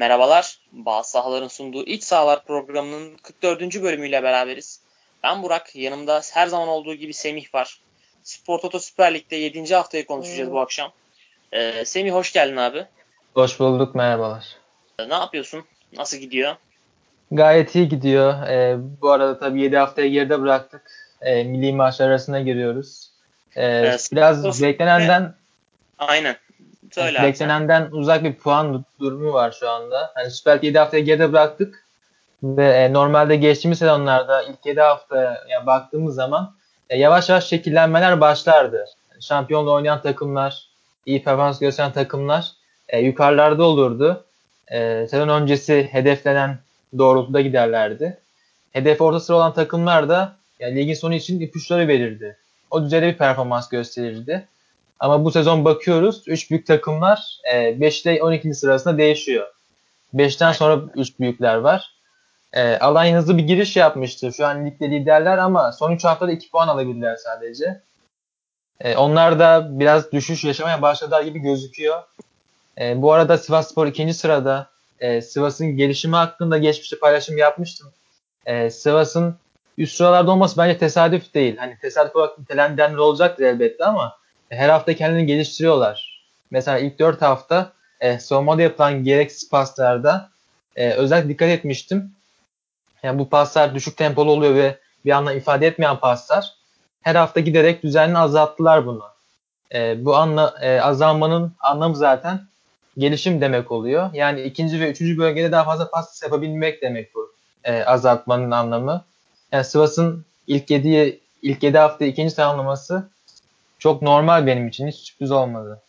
Merhabalar, Bazı Sahaların sunduğu İç Sahalar programının 44. bölümüyle beraberiz. Ben Burak, yanımda her zaman olduğu gibi Semih var. Spor Toto Süper Lig'de 7. haftayı konuşacağız bu akşam. Ee, Semih hoş geldin abi. Hoş bulduk, merhabalar. Ee, ne yapıyorsun? Nasıl gidiyor? Gayet iyi gidiyor. Ee, bu arada tabii 7 haftayı geride bıraktık. Ee, milli maçlar arasına giriyoruz. Ee, evet, biraz beklenenden Aynen. Söyle beklenenden abi. uzak bir puan durumu var şu anda. Hani Süper Lig 7 haftaya geride bıraktık. Ve e, normalde geçtiğimiz sezonlarda ilk 7 haftaya baktığımız zaman e, yavaş yavaş şekillenmeler başlardı. Yani şampiyonla oynayan takımlar, iyi performans gösteren takımlar e, yukarılarda olurdu. E, sezon öncesi hedeflenen doğrultuda giderlerdi. Hedef orta sıra olan takımlar da yani ligin sonu için ipuçları verirdi. O düzeyde bir performans gösterirdi. Ama bu sezon bakıyoruz 3 büyük takımlar 5 ile 12. sırasında değişiyor. 5'ten sonra 3 büyükler var. E, Alanya hızlı bir giriş yapmıştı. Şu an ligde liderler ama son 3 haftada 2 puan alabildiler sadece. E, onlar da biraz düşüş yaşamaya başladılar gibi gözüküyor. E, bu arada Sivas Spor 2. sırada. E, Sivas'ın gelişimi hakkında geçmişte paylaşım yapmıştım. E, Sivas'ın üst sıralarda olması bence tesadüf değil. Hani tesadüf olarak nitelendirenler olacaktır elbette ama her hafta kendini geliştiriyorlar. Mesela ilk 4 hafta e, savunmada yapılan gereksiz paslarda e, özellikle dikkat etmiştim. Yani bu paslar düşük tempolu oluyor ve bir anlam ifade etmeyen paslar. Her hafta giderek düzenli azalttılar bunu. E, bu anla, e, azalmanın anlamı zaten gelişim demek oluyor. Yani ikinci ve üçüncü bölgede daha fazla pas yapabilmek demek bu e, azaltmanın anlamı. Yani Sivas'ın ilk 7 ilk 7 hafta ikinci tamamlaması çok normal benim için. Hiç sürpriz olmadı.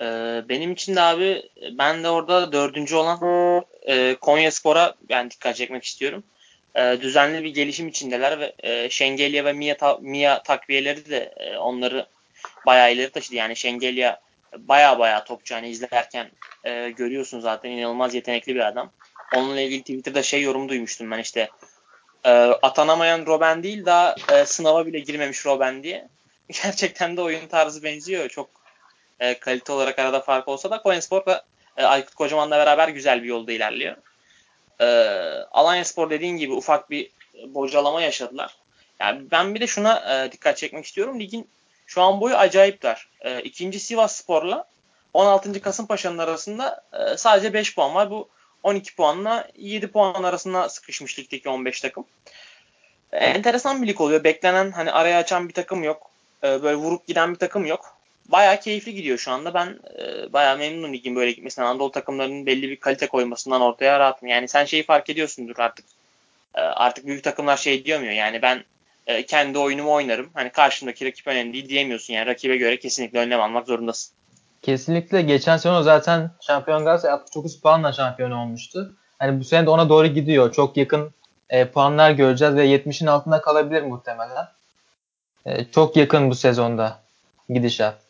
Ee, benim için de abi ben de orada dördüncü olan e, Konya Spor'a yani dikkat çekmek istiyorum. E, düzenli bir gelişim içindeler ve e, Şengelya ve Mia, ta, Mia takviyeleri de e, onları bayağı ileri taşıdı. Yani Şengelya baya baya topçu hani izlerken e, görüyorsun zaten inanılmaz yetenekli bir adam. Onunla ilgili Twitter'da şey yorum duymuştum ben işte e, atanamayan Robben değil daha e, sınava bile girmemiş Robben diye. Gerçekten de oyun tarzı benziyor. Çok e, kalite olarak arada fark olsa da Konyaspor da e, Aykut Kocaman'la beraber güzel bir yolda ilerliyor. E, Alanya Spor dediğin gibi ufak bir bocalama yaşadılar. Yani ben bir de şuna e, dikkat çekmek istiyorum. Ligin şu an boyu acayip dar. E, ikinci Sivas Spor'la 16. Kasımpaşa'nın arasında e, sadece 5 puan var. Bu 12 puanla 7 puan arasında sıkışmış ligdeki 15 takım. E, enteresan bir lig oluyor. Beklenen hani araya açan bir takım yok. E, böyle vurup giden bir takım yok. Bayağı keyifli gidiyor şu anda. Ben e, bayağı memnunum ligin böyle gitmesinden. Anadolu takımlarının belli bir kalite koymasından ortaya rahatım. Yani sen şeyi fark ediyorsundur artık. E, artık büyük takımlar şey diyemiyor. Yani ben e, kendi oyunumu oynarım. Hani karşımdaki rakip önemli değil diyemiyorsun. Yani rakibe göre kesinlikle önlem almak zorundasın. Kesinlikle. Geçen sene zaten şampiyon Galatasaray 69 puanla şampiyon olmuştu. Hani bu sene de ona doğru gidiyor. Çok yakın e, puanlar göreceğiz ve 70'in altında kalabilir muhtemelen. E, çok yakın bu sezonda gidişat.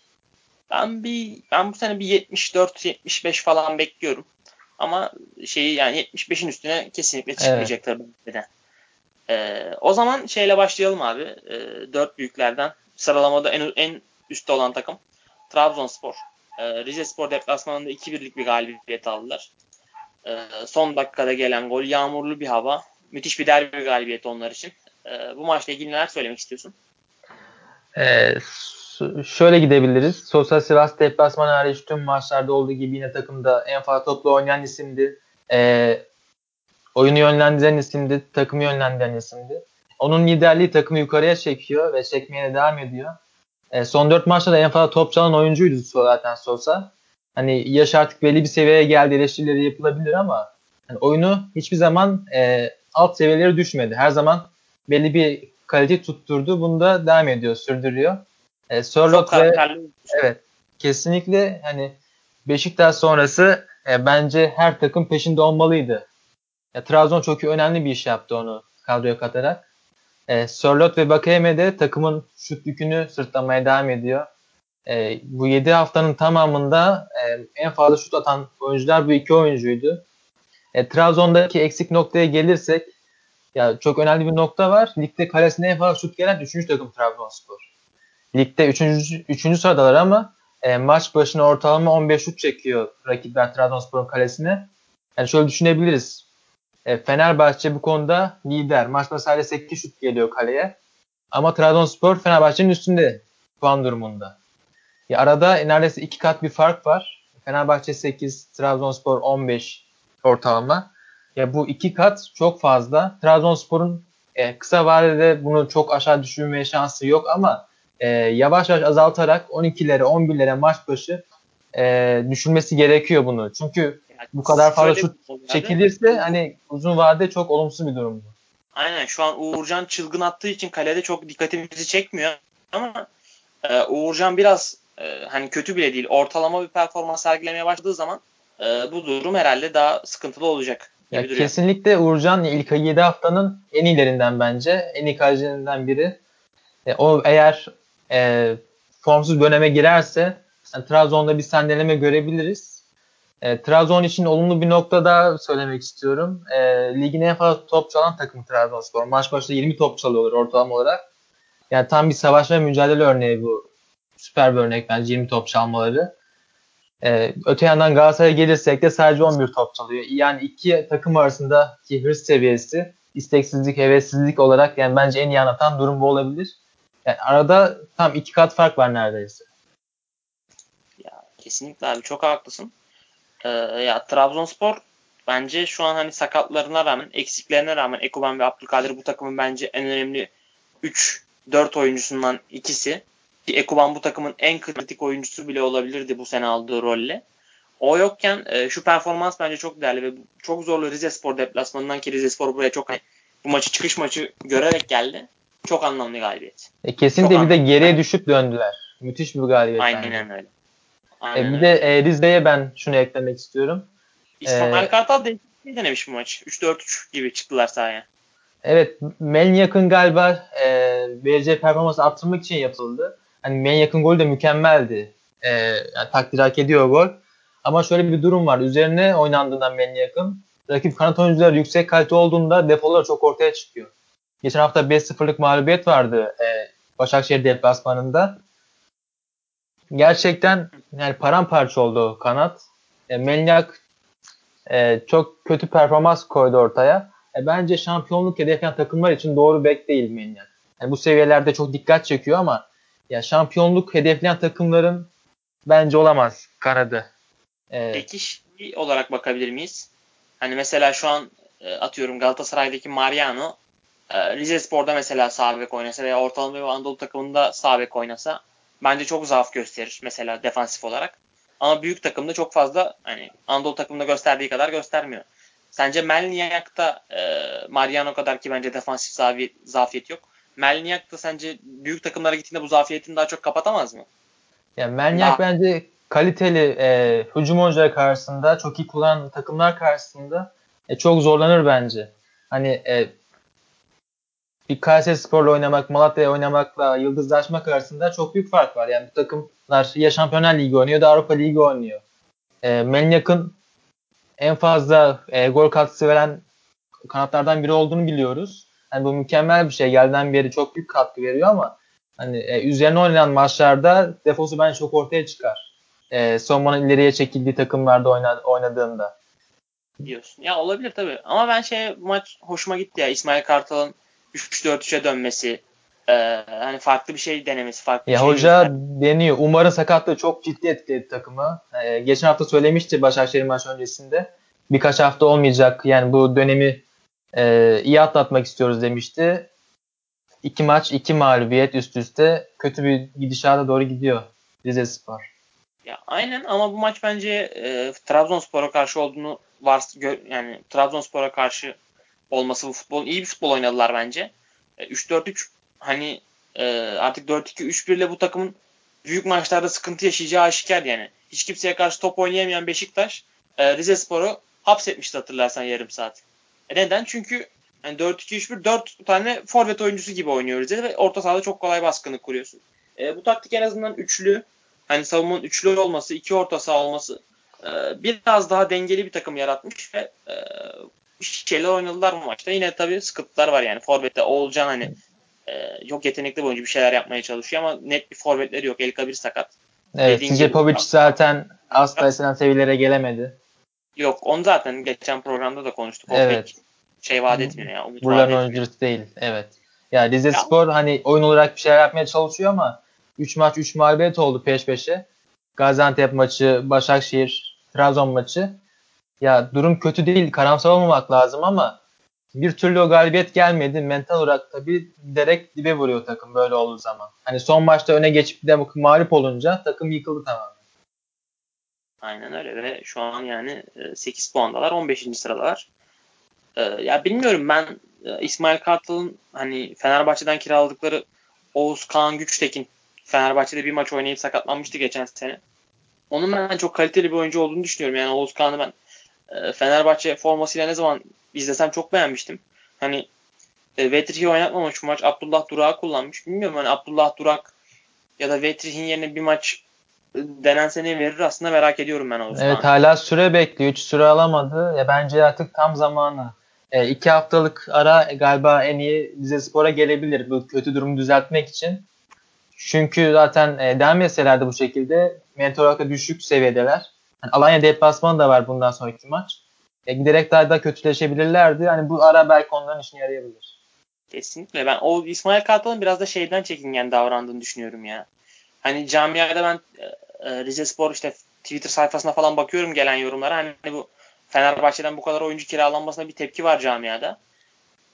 Ben bir ben bu sene bir 74 75 falan bekliyorum. Ama şeyi yani 75'in üstüne kesinlikle çıkmayacaklar evet. bence ee, o zaman şeyle başlayalım abi. Ee, dört büyüklerden sıralamada en en üstte olan takım Trabzonspor. Ee, Rize Spor deplasmanında 2-1'lik bir galibiyet aldılar. Ee, son dakikada gelen gol, yağmurlu bir hava. Müthiş bir derbi galibiyet onlar için. Ee, bu maçla ilgili neler söylemek istiyorsun? Ee, şöyle gidebiliriz. Sosyal Sivas deplasman hariç tüm maçlarda olduğu gibi yine takımda en fazla toplu oynayan isimdi. Ee, oyunu yönlendiren isimdi. Takımı yönlendiren isimdi. Onun liderliği takımı yukarıya çekiyor ve çekmeye de devam ediyor. Ee, son 4 maçta da en fazla top çalan oyuncuydu zaten Sosa. Hani yaş artık belli bir seviyeye geldi eleştirileri yapılabilir ama yani oyunu hiçbir zaman e, alt seviyelere düşmedi. Her zaman belli bir kalite tutturdu. Bunu da devam ediyor, sürdürüyor. E, Sörlot ve evet kesinlikle hani Beşiktaş sonrası e, bence her takım peşinde olmalıydı. Ya, Trabzon çok önemli bir iş yaptı onu kadroya katarak. E, Sörlot ve Bakayeme de takımın şut yükünü sırtlamaya devam ediyor. E, bu 7 haftanın tamamında e, en fazla şut atan oyuncular bu iki oyuncuydu. E, Trabzon'daki eksik noktaya gelirsek ya çok önemli bir nokta var. Ligde kalesine en fazla şut gelen 3. takım Trabzonspor. Ligde 3. 3. sıradalar ama e, maç başına ortalama 15 şut çekiyor rakipler Trabzonspor'un kalesine. Yani şöyle düşünebiliriz. E, Fenerbahçe bu konuda lider. Maç başına 8 şut geliyor kaleye. Ama Trabzonspor Fenerbahçe'nin üstünde puan durumunda. Ya arada neredeyse iki kat bir fark var. Fenerbahçe 8, Trabzonspor 15 ortalama. Ya bu iki kat çok fazla. Trabzonspor'un e, kısa vadede bunu çok aşağı düşürmeye şansı yok ama e, yavaş yavaş azaltarak 12'lere 11'lere maç başı e, düşürmesi gerekiyor bunu. Çünkü yani bu kadar fazla şut çekilirse hani uzun vadede çok olumsuz bir durum bu. Aynen şu an Uğurcan çılgın attığı için kalede çok dikkatimizi çekmiyor ama e, Uğurcan biraz e, hani kötü bile değil ortalama bir performans sergilemeye başladığı zaman e, bu durum herhalde daha sıkıntılı olacak. Ya kesinlikle Uğurcan ilk 7 haftanın en iyilerinden bence. En iyi kalecilerinden biri. E, o eğer e, formsuz döneme girerse yani Trabzon'da bir sendeleme görebiliriz. E, Trabzon için olumlu bir nokta daha söylemek istiyorum. E, ligin en fazla top çalan takım Trabzonspor. Maç başında 20 top çalıyorlar ortalama olarak. Yani tam bir savaş ve mücadele örneği bu. Süper bir örnek bence 20 top çalmaları. Ee, öte yandan Galatasaray'a gelirsek de sadece 11 top çalıyor. Yani iki takım arasındaki hırs seviyesi isteksizlik, hevessizlik olarak yani bence en iyi anlatan durum bu olabilir. Yani arada tam iki kat fark var neredeyse. Ya kesinlikle abi çok haklısın. Ee, ya Trabzonspor bence şu an hani sakatlarına rağmen, eksiklerine rağmen Ekuban ve Abdülkadir bu takımın bence en önemli 3-4 oyuncusundan ikisi. Ki Ekuban bu takımın en kritik oyuncusu bile olabilirdi bu sene aldığı rolle. O yokken e, şu performans bence çok değerli ve çok zorlu Rize Spor deplasmanından ki Rize Spor buraya çok bu maçı çıkış maçı görerek geldi. Çok anlamlı galibiyet. E, kesinlikle çok bir de geriye düşüp döndüler. Müthiş bir galibiyet. Aynen yani. öyle. Aynen e, bir de e, Rize'ye ben şunu eklemek istiyorum. İsmail ee, Kartal değişikliği denemiş bu maç. 3-4-3 gibi çıktılar sahaya. Evet, Melnyak'ın galiba e, vereceği performansı arttırmak için yapıldı. Hani en yakın gol de mükemmeldi. E, yani takdir hak ediyor gol. Ama şöyle bir durum var. Üzerine oynandığından yakın. Rakip kanat oyuncular yüksek kalite olduğunda defolar çok ortaya çıkıyor. Geçen hafta 5-0'lık mağlubiyet vardı e, Başakşehir deplasmanında. Gerçekten yani paramparça oldu kanat. E, Melnyak e, çok kötü performans koydu ortaya. E, bence şampiyonluk hedefleyen takımlar için doğru bek değil Melnyak. Yani bu seviyelerde çok dikkat çekiyor ama ya şampiyonluk hedefleyen takımların bence olamaz kanadı. Ee, Peki şey olarak bakabilir miyiz? Hani mesela şu an e, atıyorum Galatasaray'daki Mariano e, Rize Spor'da mesela sağ bek oynasa veya ortalama bir Anadolu takımında sağ bek oynasa bence çok zaaf gösterir mesela defansif olarak. Ama büyük takımda çok fazla hani Anadolu takımında gösterdiği kadar göstermiyor. Sence Melniak'ta e, Mariano kadar ki bence defansif zafiyet, zafiyet yok. Melniak da sence büyük takımlara gittiğinde bu zafiyetini daha çok kapatamaz mı? Ya Melniak bence kaliteli e, hücum oyuncuları karşısında çok iyi kullanan takımlar karşısında e, çok zorlanır bence. Hani e, bir Kayseri Spor'la oynamak, Malatya'ya oynamakla yıldızlaşmak arasında çok büyük fark var. Yani bu takımlar ya Şampiyonlar Ligi oynuyor da Avrupa Ligi oynuyor. E, Melniak'ın en fazla e, gol katkısı veren kanatlardan biri olduğunu biliyoruz. Yani bu mükemmel bir şey. Gelden beri çok büyük katkı veriyor ama hani e, üzerine oynanan maçlarda defosu bence çok ortaya çıkar. E, Sonman'ın ileriye çekildiği takımlarda oyna, oynadığında. Diyorsun. Ya olabilir tabii. Ama ben şey maç hoşuma gitti ya. İsmail Kartal'ın 3-4-3'e dönmesi. E, hani farklı bir şey denemesi. Farklı ya şey hoca göster- deniyor. Umarım sakatlığı çok ciddi etkiledi takımı. E, geçen hafta söylemişti Başakşehir maç öncesinde. Birkaç hafta olmayacak. Yani bu dönemi e, iyi atlatmak istiyoruz demişti. İki maç, iki mağlubiyet üst üste kötü bir gidişata doğru gidiyor Rize Spor. Ya aynen ama bu maç bence e, Trabzonspor'a karşı olduğunu var yani Trabzonspor'a karşı olması bu futbol iyi bir futbol oynadılar bence. E, 3-4-3 hani e, artık 4-2-3-1 ile bu takımın büyük maçlarda sıkıntı yaşayacağı aşikar yani. Hiç kimseye karşı top oynayamayan Beşiktaş e, Rize Spor'u hapsetmişti hatırlarsan yarım saat. E neden? Çünkü yani 4-2-3-1 4 tane forvet oyuncusu gibi oynuyoruz ve orta sahada çok kolay baskınlık kuruyorsun. E, bu taktik en azından üçlü hani savunmanın üçlü olması, iki orta saha olması e, biraz daha dengeli bir takım yaratmış ve e, şeyler oynadılar bu maçta. Yine tabii sıkıntılar var yani. Forvet'te Oğulcan hani e, yok yetenekli oyuncu bir şeyler yapmaya çalışıyor ama net bir forvetleri yok. El Kabir sakat. Evet, Cice Povic zaten asla istenen seviyelere gelemedi. Yok onu zaten geçen programda da konuştuk. O Evet. pek şey vaat etmiyor ya. Umut Buraların oyuncusu değil. Evet. Ya Rize Ya- Spor hani oyun olarak bir şeyler yapmaya çalışıyor ama 3 maç 3 mağlubiyet oldu peş peşe. Gaziantep maçı, Başakşehir, Trabzon maçı. Ya durum kötü değil. Karamsar olmamak lazım ama bir türlü o galibiyet gelmedi. Mental olarak tabii direkt dibe vuruyor takım böyle olduğu zaman. Hani son maçta öne geçip de mağlup olunca takım yıkıldı tamamen. Aynen öyle ve şu an yani e, 8 puandalar 15. sıradalar. E, Ya bilmiyorum ben e, İsmail Kartal'ın hani Fenerbahçe'den kiraladıkları Oğuz Kaan Güçtekin Fenerbahçe'de bir maç oynayıp sakatlanmıştı geçen sene. Onun ben çok kaliteli bir oyuncu olduğunu düşünüyorum. Yani Oğuz Kaan'ı ben e, Fenerbahçe formasıyla ne zaman izlesem çok beğenmiştim. Hani e, Vetrich'i oynatmamış bu maç. Abdullah Durak'ı kullanmış. Bilmiyorum hani Abdullah Durak ya da Vetrich'in yerine bir maç e, denense ne verir aslında merak ediyorum ben Oğuz Evet hala süre bekliyor. Hiç süre alamadı. Ya bence artık tam zamanı. E, iki haftalık ara galiba en iyi Rize Spor'a gelebilir bu kötü durumu düzeltmek için. Çünkü zaten e, devam etselerdi bu şekilde mental olarak düşük seviyedeler. Yani Alanya deplasmanı da var bundan sonraki maç. E, giderek daha da kötüleşebilirlerdi. Hani bu ara belki onların işine yarayabilir. Kesinlikle. Ben o İsmail Kartal'ın biraz da şeyden çekingen davrandığını düşünüyorum ya. Hani camiada ben e, e, Rize Spor işte Twitter sayfasına falan bakıyorum gelen yorumlara. Hani bu Fenerbahçe'den bu kadar oyuncu kiralanmasına bir tepki var camiada.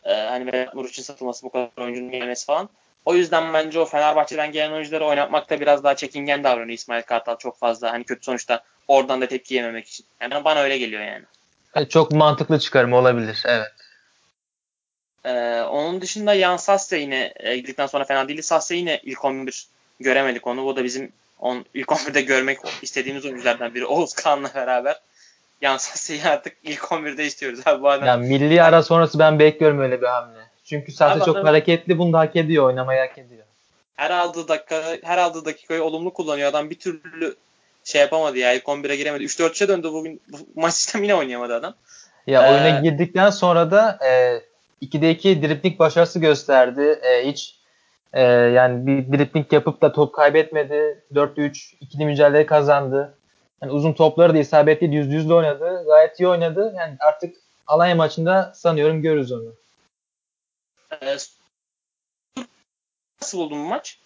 E, hani Vedat Muriç'in satılması bu kadar oyuncunun gelmesi falan. O yüzden bence o Fenerbahçe'den gelen oyuncuları oynatmakta biraz daha çekingen davranıyor İsmail Kartal çok fazla. Hani kötü sonuçta oradan da tepki yememek için. Yani bana öyle geliyor yani. E, çok mantıklı çıkarım olabilir. Evet. Ee, onun dışında Yan Sasse yine e, gittikten sonra fena değildi. Sasse yine ilk 11 göremedik onu. Bu da bizim on, ilk 11'de görmek istediğimiz oyunculardan biri. Oğuz Kağan'la beraber. Yan Sasse'yi artık ilk 11'de istiyoruz abi bu adam. Yani milli ara sonrası ben bekliyorum öyle bir hamle. Çünkü Abi çok adam- hareketli. Bunu da hak ediyor. Oynamayı hak ediyor. Her aldığı dakika her aldığı dakikayı olumlu kullanıyor. Adam bir türlü şey yapamadı ya. İlk 11'e giremedi. 3-4'e döndü bugün. Bu maç sistemi yine oynayamadı adam. Ya Ee, oyuna girdikten sonra da e, 2'de 2 dripling başarısı gösterdi. E, hiç e, yani bir dripling yapıp da top kaybetmedi. 4'te 3 ikili mücadele kazandı. Yani uzun topları da isabetli yüz yüzle oynadı. Gayet iyi oynadı. Yani artık Alanya maçında sanıyorum görürüz onu. Ee, nasıl buldun bu maç?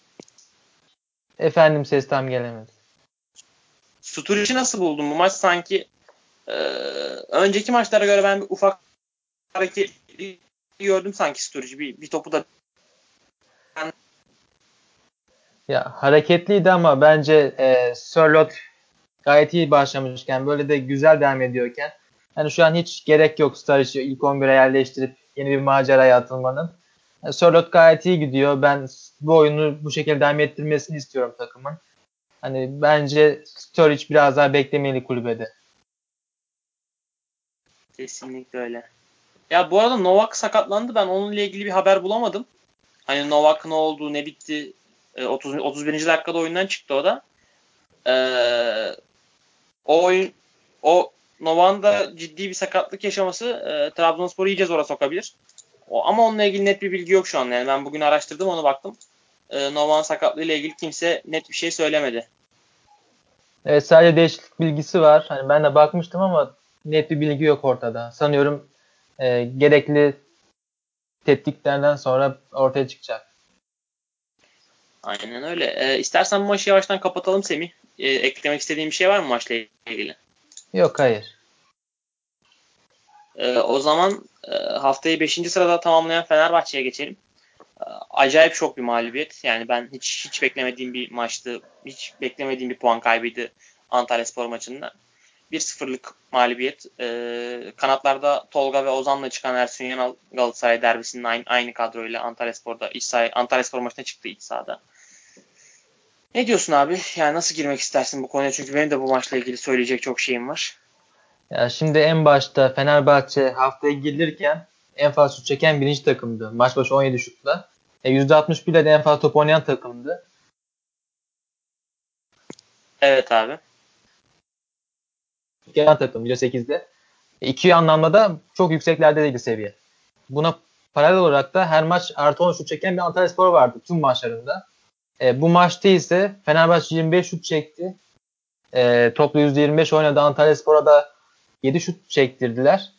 Efendim ses tam gelemedi. Sturic'i nasıl buldun bu maç? Sanki e, önceki maçlara göre ben bir ufak hareket gördüm sanki Sturridge'i. Bir, bir topu da Ya hareketliydi ama bence e, Sörloth gayet iyi başlamışken böyle de güzel devam ediyorken yani şu an hiç gerek yok Staric'i ilk 11'e yerleştirip yeni bir maceraya atılmanın. Yani Sörloth gayet iyi gidiyor. Ben bu oyunu bu şekilde devam ettirmesini istiyorum takımın. Hani bence Sturridge biraz daha beklemeli kulübede. kesinlikle öyle. Ya bu arada Novak sakatlandı. Ben onunla ilgili bir haber bulamadım. Hani Novak ne oldu, ne bitti. E, 30, 31. dakikada oyundan çıktı o da. E, o oyun o Novak'ın da ciddi bir sakatlık yaşaması e, Trabzonspor'u iyice zora sokabilir. O, ama onunla ilgili net bir bilgi yok şu an. Yani ben bugün araştırdım onu baktım. E, Novak'ın sakatlığı ile ilgili kimse net bir şey söylemedi. Evet sadece değişiklik bilgisi var. Hani ben de bakmıştım ama net bir bilgi yok ortada. Sanıyorum e, gerekli tetkiklerden sonra ortaya çıkacak. Aynen öyle. E, istersen bu maçı yavaştan kapatalım Semih. E, eklemek istediğin bir şey var mı maçla ilgili? Yok hayır. Ee, o zaman e, haftayı 5. sırada tamamlayan Fenerbahçe'ye geçelim. Ee, acayip şok bir mağlubiyet. Yani ben hiç hiç beklemediğim bir maçtı. Hiç beklemediğim bir puan kaybıydı Antalya Spor maçında. 1-0'lık mağlubiyet. Ee, kanatlarda Tolga ve Ozan'la çıkan Ersun Yanal Galatasaray derbisinin aynı, aynı kadroyla Antalya Spor'da iç saha, Antalya Spor maçına çıktı iç sahada. Ne diyorsun abi? Yani nasıl girmek istersin bu konuya? Çünkü benim de bu maçla ilgili söyleyecek çok şeyim var. Ya şimdi en başta Fenerbahçe haftaya girilirken en fazla şut çeken birinci takımdı. Maç başı 17 şutla. E, %61 ile de en fazla top oynayan takımdı. Evet abi. Gelen takım %8'de. E, iki anlamda da çok yükseklerde değildi seviye. Buna paralel olarak da her maç artı 10 şut çeken bir Antalya Spor vardı tüm maçlarında. E, bu maçta ise Fenerbahçe 25 şut çekti. E, toplu %25 oynadı. Antalya Spor'a da 7 şut çektirdiler.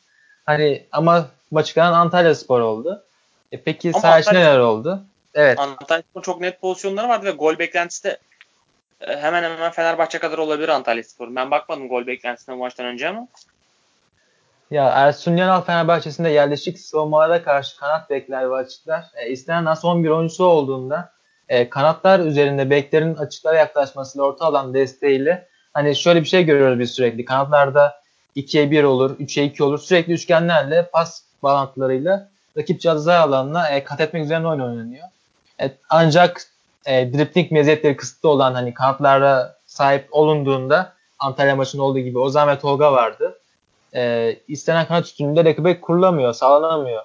Hani ama maçı kalan Antalya Spor oldu. E peki saha neler oldu? Evet. Antalya Spor çok net pozisyonları vardı ve gol beklentisi de e, hemen hemen Fenerbahçe kadar olabilir Antalya Spor. Ben bakmadım gol beklentisine bu maçtan önce ama. Ya Ersun Yanal Fenerbahçe'sinde yerleşik savunmalara karşı kanat bekler ve açıklar. E, istenen nasıl 11 oyuncusu olduğunda e, kanatlar üzerinde beklerin açıklara yaklaşmasıyla orta alan desteğiyle hani şöyle bir şey görüyoruz biz sürekli. Kanatlarda 2'ye 1 olur, 3'e 2 olur. Sürekli üçgenlerle pas bağlantılarıyla rakip ceza alanına e, kat etmek üzerine oyun oynanıyor. E, ancak e, dripling meziyetleri kısıtlı olan hani kanatlara sahip olunduğunda Antalya maçında olduğu gibi Ozan ve Tolga vardı. E, istenen kanat üstünlüğünde rakibe kurulamıyor, sağlanamıyor.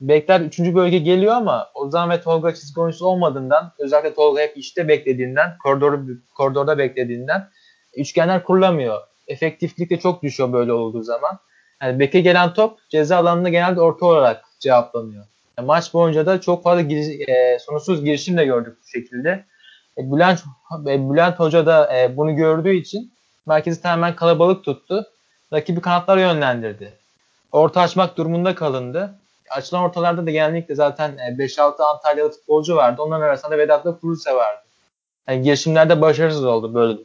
Bekler 3. bölge geliyor ama Ozan ve Tolga çizgi oyuncusu olmadığından özellikle Tolga hep işte beklediğinden, koridoru, koridorda beklediğinden üçgenler kurulamıyor. Efektiflik de çok düşüyor böyle olduğu zaman. Yani beke gelen top ceza alanında genelde orta olarak cevaplanıyor. Yani maç boyunca da çok fazla giriş, e, sonuçsuz girişim de gördük bu şekilde. E, Bülent, e, Bülent Hoca da e, bunu gördüğü için merkezi tamamen kalabalık tuttu. Rakibi kanatlara yönlendirdi. Orta açmak durumunda kalındı. Açılan ortalarda da genellikle zaten 5-6 e, Antalyalı futbolcu vardı. Onların arasında Vedat'la Kuruse vardı. Yani girişimlerde başarısız oldu böyle.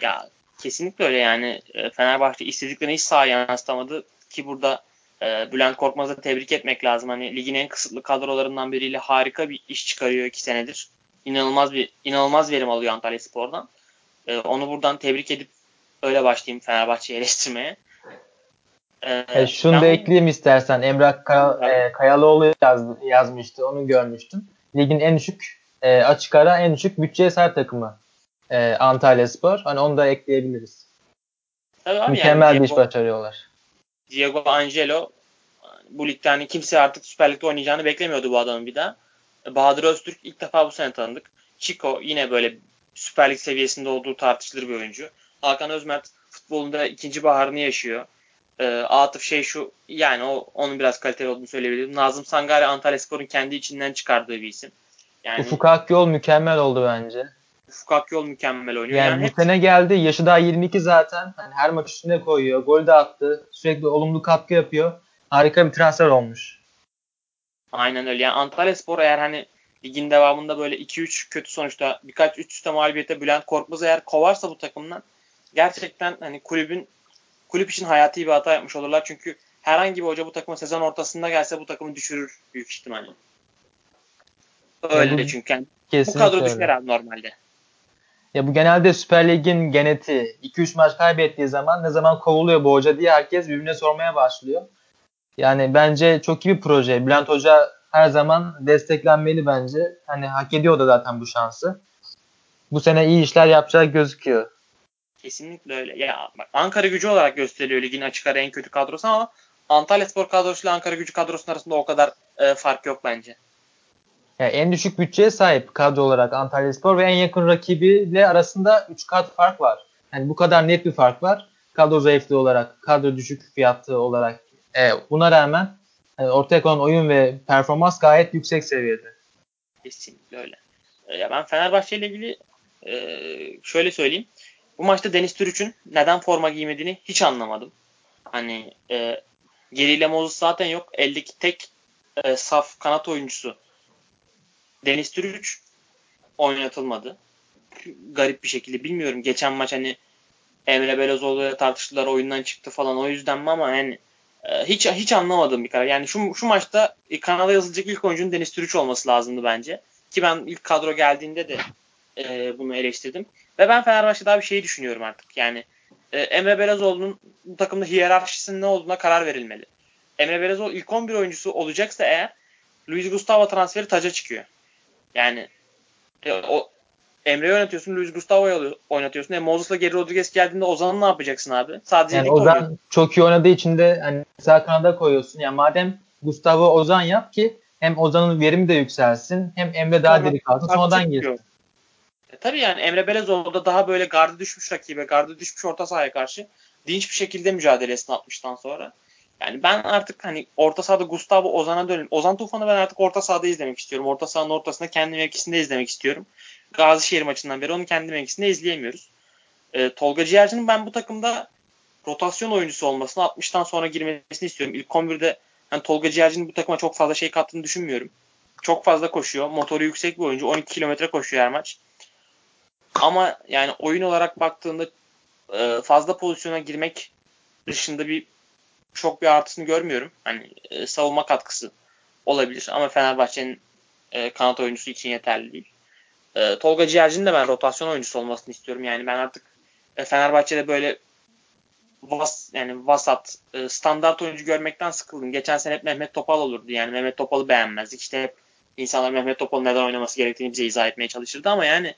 Ya kesinlikle öyle yani e, Fenerbahçe istediklerini hiç sahaya yansıtamadı ki burada e, Bülent Korkmaz'ı tebrik etmek lazım. Hani ligin en kısıtlı kadrolarından biriyle harika bir iş çıkarıyor iki senedir. İnanılmaz bir inanılmaz verim alıyor Antalya Spor'dan. E, onu buradan tebrik edip öyle başlayayım Fenerbahçe'yi eleştirmeye. E, e, şunu ben, da ekleyeyim istersen. Emrah Kaya, e, Kayalıoğlu yaz, yazmıştı. Onu görmüştüm. Ligin en düşük e, açık ara en düşük bütçeye sahip takımı e, Antalya Spor. Hani onu da ekleyebiliriz. Tabii Mükemmel yani, bir iş başarıyorlar. Diego Angelo bu ligde hani kimse artık Süper Lig'de oynayacağını beklemiyordu bu adamın bir daha. Bahadır Öztürk ilk defa bu sene tanıdık. Chico yine böyle Süper Lig seviyesinde olduğu tartışılır bir oyuncu. Hakan Özmert futbolunda ikinci baharını yaşıyor. E, Atıf şey şu yani o onun biraz kaliteli olduğunu söyleyebilirim. Nazım Sangare Antalya Spor'un kendi içinden çıkardığı bir isim. Yani, Ufuk Akyol mükemmel oldu bence. Ufuk Akyol mükemmel oynuyor. Yani, yani bu sene geldi. Yaşı daha 22 zaten. Yani her maç üstüne koyuyor. Gol de attı. Sürekli olumlu katkı yapıyor. Harika bir transfer olmuş. Aynen öyle. Yani Antalya Spor eğer hani ligin devamında böyle 2-3 kötü sonuçta birkaç üst üste mağlubiyete Bülent Korkmaz eğer kovarsa bu takımdan gerçekten hani kulübün kulüp için hayati bir hata yapmış olurlar. Çünkü herhangi bir hoca bu takımı sezon ortasında gelse bu takımı düşürür büyük ihtimalle. Öyle çünkü. Yani bu kadro düşer abi normalde. Ya bu genelde Süper Lig'in geneti 2-3 maç kaybettiği zaman ne zaman kovuluyor bu hoca diye herkes birbirine sormaya başlıyor. Yani bence çok iyi bir proje. Bülent Hoca her zaman desteklenmeli bence. Hani hak ediyor da zaten bu şansı. Bu sene iyi işler yapacağı gözüküyor. Kesinlikle öyle. Ya Ankara gücü olarak gösteriliyor ligin açık ara en kötü kadrosu ama Antalya Spor kadrosuyla Ankara gücü kadrosunun arasında o kadar e, fark yok bence. Yani en düşük bütçeye sahip kadro olarak Antalya Spor ve en yakın rakibiyle arasında 3 kat fark var. Yani bu kadar net bir fark var. Kadro zayıflığı olarak, kadro düşük fiyatı olarak. E, buna rağmen yani e, ortaya konan oyun ve performans gayet yüksek seviyede. Kesinlikle öyle. E, ya ben Fenerbahçe ile ilgili e, şöyle söyleyeyim. Bu maçta Deniz Türüç'ün neden forma giymediğini hiç anlamadım. Hani e, geriyle Moses zaten yok. Eldeki tek e, saf kanat oyuncusu Deniz Türüç oynatılmadı. Garip bir şekilde bilmiyorum. Geçen maç hani Emre Belözoğlu'yla tartıştılar oyundan çıktı falan o yüzden mi ama yani e, hiç hiç anlamadığım bir karar. Yani şu, şu maçta e, kanala yazılacak ilk oyuncunun Deniz Türüç olması lazımdı bence. Ki ben ilk kadro geldiğinde de e, bunu eleştirdim. Ve ben Fenerbahçe'de daha bir şeyi düşünüyorum artık. Yani e, Emre Belezoğlu'nun bu takımda hiyerarşisinin ne olduğuna karar verilmeli. Emre Belezoğlu ilk 11 oyuncusu olacaksa eğer Luis Gustavo transferi taca çıkıyor. Yani e, o Emre'yi oynatıyorsun, Luis Gustavo'yu oynatıyorsun. E, Moses'la Geri Rodriguez geldiğinde Ozan'ı ne yapacaksın abi? Sadece yani Ozan oynuyor. çok iyi oynadığı için de hani sağ kanada koyuyorsun. Yani madem Gustavo Ozan yap ki hem Ozan'ın verimi de yükselsin hem Emre daha diri kalsın sonradan girsin. E, tabii yani Emre Belezoğlu da daha böyle gardı düşmüş rakibe, gardı düşmüş orta sahaya karşı dinç bir şekilde mücadelesini atmıştan sonra. Yani ben artık hani orta sahada Gustavo Ozan'a dönüyorum. Ozan Tufan'ı ben artık orta sahada izlemek istiyorum. Orta sahanın ortasında kendi mevkisinde izlemek istiyorum. Gazişehir maçından beri onu kendi mevkisinde izleyemiyoruz. E, Tolga Ciğerci'nin ben bu takımda rotasyon oyuncusu olmasını 60'tan sonra girmesini istiyorum. İlk 11'de yani Tolga Ciğerci'nin bu takıma çok fazla şey kattığını düşünmüyorum. Çok fazla koşuyor. Motoru yüksek bir oyuncu. 12 kilometre koşuyor her maç. Ama yani oyun olarak baktığında e, fazla pozisyona girmek dışında bir çok bir artısını görmüyorum. Hani e, savunma katkısı olabilir ama Fenerbahçe'nin e, kanat oyuncusu için yeterli değil. Tolga Ciğerci'nin de ben rotasyon oyuncusu olmasını istiyorum. Yani ben artık Fenerbahçe'de böyle vas, yani vasat standart oyuncu görmekten sıkıldım. Geçen sene hep Mehmet Topal olurdu. Yani Mehmet Topal'ı beğenmezdik. İşte hep insanlar Mehmet Topal'ın neden oynaması gerektiğini bize izah etmeye çalışırdı ama yani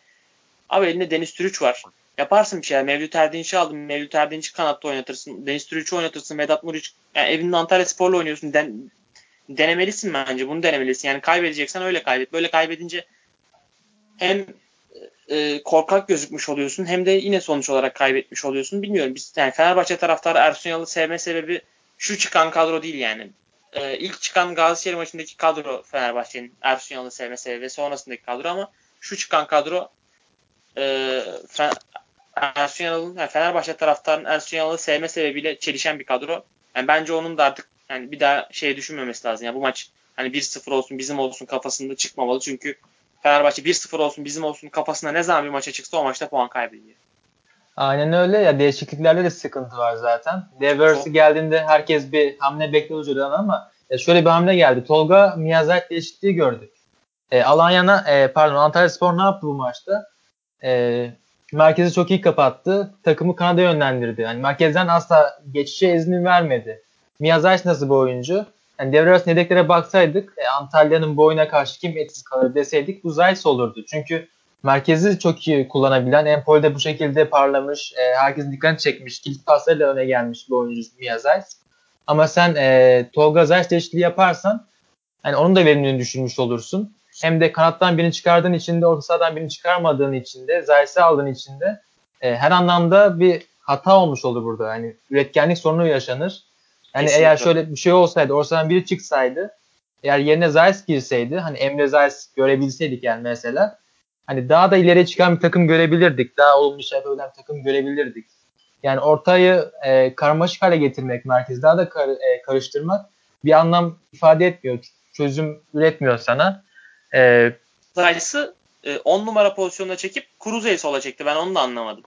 abi elinde Deniz Türüç var. Yaparsın bir şeyler. Mevlüt Erdinç'i aldın. Mevlüt Erdinç'i kanatta oynatırsın. Deniz Türüç'ü oynatırsın. Vedat Muriç. Yani evinde Antalya Spor'la oynuyorsun. Den, denemelisin bence. Bunu denemelisin. Yani kaybedeceksen öyle kaybet. Böyle kaybedince hem e, korkak gözükmüş oluyorsun hem de yine sonuç olarak kaybetmiş oluyorsun. Bilmiyorum. Biz yani Fenerbahçe taraftarı Ersun Yanal'ı sevme sebebi şu çıkan kadro değil yani. E, ilk çıkan Galatasaray maçındaki kadro Fenerbahçe'nin Ersun Yanal'ı sevme sebebi ve sonrasındaki kadro ama şu çıkan kadro e, Ersun Yanal'ın yani Fenerbahçe taraftarının Ersun Yanal'ı sevme sebebiyle çelişen bir kadro. Yani bence onun da artık yani bir daha şey düşünmemesi lazım. Yani bu maç hani 1-0 olsun bizim olsun kafasında çıkmamalı. Çünkü Fenerbahçe 1-0 olsun bizim olsun kafasında ne zaman bir maça çıksa o maçta puan kaybediyor. Aynen öyle ya değişikliklerde de sıkıntı var zaten. Deversi geldiğinde herkes bir hamle bekliyordu ama ya şöyle bir hamle geldi. Tolga Miyazaki değişikliği gördük. E, Alanya'na e, pardon Antalya Spor ne yaptı bu maçta? E, merkezi çok iyi kapattı. Takımı kanada yönlendirdi. Yani merkezden asla geçişe izin vermedi. Miyazaki nasıl bir oyuncu? Yani devre arası yedeklere baksaydık e, Antalya'nın bu oyuna karşı kim etkisiz kalır deseydik bu Zayt olurdu. Çünkü merkezi çok iyi kullanabilen, Empoli bu şekilde parlamış, e, herkesin dikkatini çekmiş, kilit paslarıyla öne gelmiş bir oyuncu Mia. Ama sen e, Tolga Zayt değişikliği yaparsan yani onun da verimliliğini düşürmüş olursun. Hem de kanattan birini çıkardığın için de orta sahadan birini çıkarmadığın için de Zayt'i aldığın için de e, her anlamda bir hata olmuş olur burada. Yani üretkenlik sorunu yaşanır. Yani Kesinlikle. eğer şöyle bir şey olsaydı, ortadan biri çıksaydı, eğer yerine Zayt girseydi, hani Emre Zayt görebilseydik yani mesela, hani daha da ileriye çıkan bir takım görebilirdik. Daha olumlu şey yapabilen bir takım görebilirdik. Yani ortayı e, karmaşık hale getirmek, merkezi daha da kar, e, karıştırmak bir anlam ifade etmiyor. Çözüm üretmiyor sana. E, Zayt'sı 10 e, numara pozisyonuna çekip Kruze'yi sola çekti. Ben onu da anlamadım.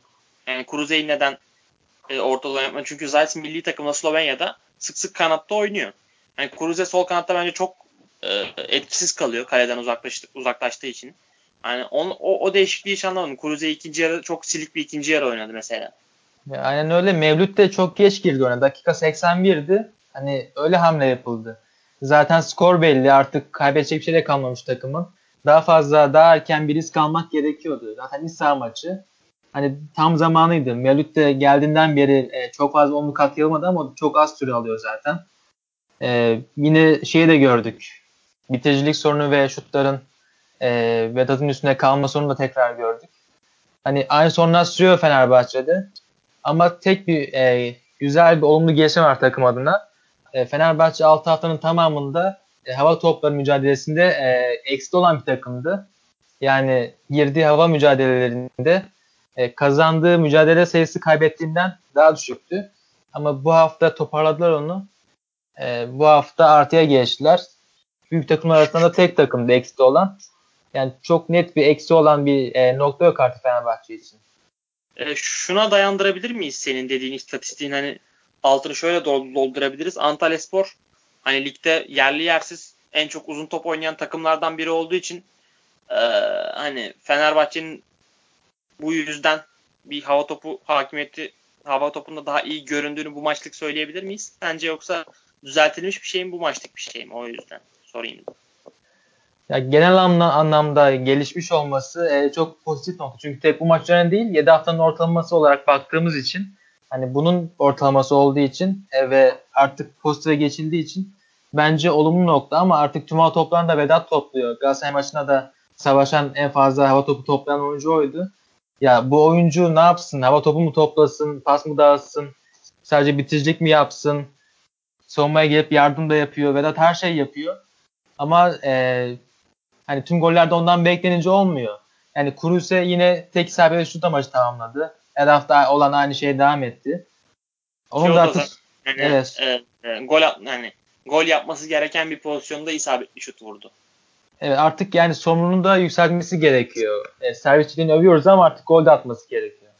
Yani Kruze'yi neden e, ortada oynatma? Çünkü Zayt milli takımda Slovenya'da sık sık kanatta oynuyor. Yani Kruze sol kanatta bence çok e, etkisiz kalıyor kaleden uzaklaştı, uzaklaştığı için. Yani on, o, o değişikliği hiç anlamadım. Kruze ikinci yarı çok silik bir ikinci yarı oynadı mesela. Ya aynen öyle. Mevlüt de çok geç girdi ona. Dakika 81'di. Hani öyle hamle yapıldı. Zaten skor belli. Artık kaybedecek bir şey de kalmamış takımın. Daha fazla, daha erken bir risk almak gerekiyordu. Zaten iç saha maçı hani tam zamanıydı. Mevlüt de geldiğinden beri e, çok fazla onluk katkı almadı ama çok az süre alıyor zaten. E, yine şeyi de gördük. Bitiricilik sorunu ve şutların e, Vedat'ın üstüne kalma sorunu da tekrar gördük. Hani aynı sorunlar sürüyor Fenerbahçe'de. Ama tek bir e, güzel bir olumlu gelişme var takım adına. E, Fenerbahçe 6 haftanın tamamında e, hava topları mücadelesinde e, eksi olan bir takımdı. Yani girdiği hava mücadelelerinde e, kazandığı mücadele sayısı kaybettiğinden daha düşüktü. Ama bu hafta toparladılar onu. E, bu hafta artıya geçtiler. Büyük takımlar arasında tek takımda eksi olan. Yani çok net bir eksi olan bir e, nokta yok artık Fenerbahçe için. E, şuna dayandırabilir miyiz senin dediğin istatistiğin hani altını şöyle doldurabiliriz. Antalya Spor hani ligde yerli yersiz en çok uzun top oynayan takımlardan biri olduğu için e, hani Fenerbahçe'nin bu yüzden bir hava topu hakimiyeti hava topunda daha iyi göründüğünü bu maçlık söyleyebilir miyiz? Sence yoksa düzeltilmiş bir şey mi bu maçlık bir şey mi? O yüzden sorayım. Ya genel anlamda gelişmiş olması e, çok pozitif nokta. Çünkü tek bu maçların değil 7 haftanın ortalaması olarak baktığımız için hani bunun ortalaması olduğu için e, ve artık pozitife geçildiği için bence olumlu nokta ama artık tüm hava toplarını da Vedat topluyor. Galatasaray maçında da savaşan en fazla hava topu toplayan oyuncu oydu. Ya bu oyuncu ne yapsın? Hava topu mu toplasın? Pas mı dağıtsın? Sadece bitiricilik mi yapsın? Savunmaya gelip yardım da yapıyor. Vedat her şey yapıyor. Ama e, hani tüm gollerde ondan beklenince olmuyor. Yani Kruse yine tek isabetli şut maçı tamamladı. Her hafta olan aynı şey devam etti. Onun da artık yani, evet. e, e, gol at, yani gol yapması gereken bir pozisyonda isabetli şut vurdu. Evet artık yani sorumluluğun da yükselmesi gerekiyor. E, servisçiliğini övüyoruz ama artık gol de atması gerekiyor.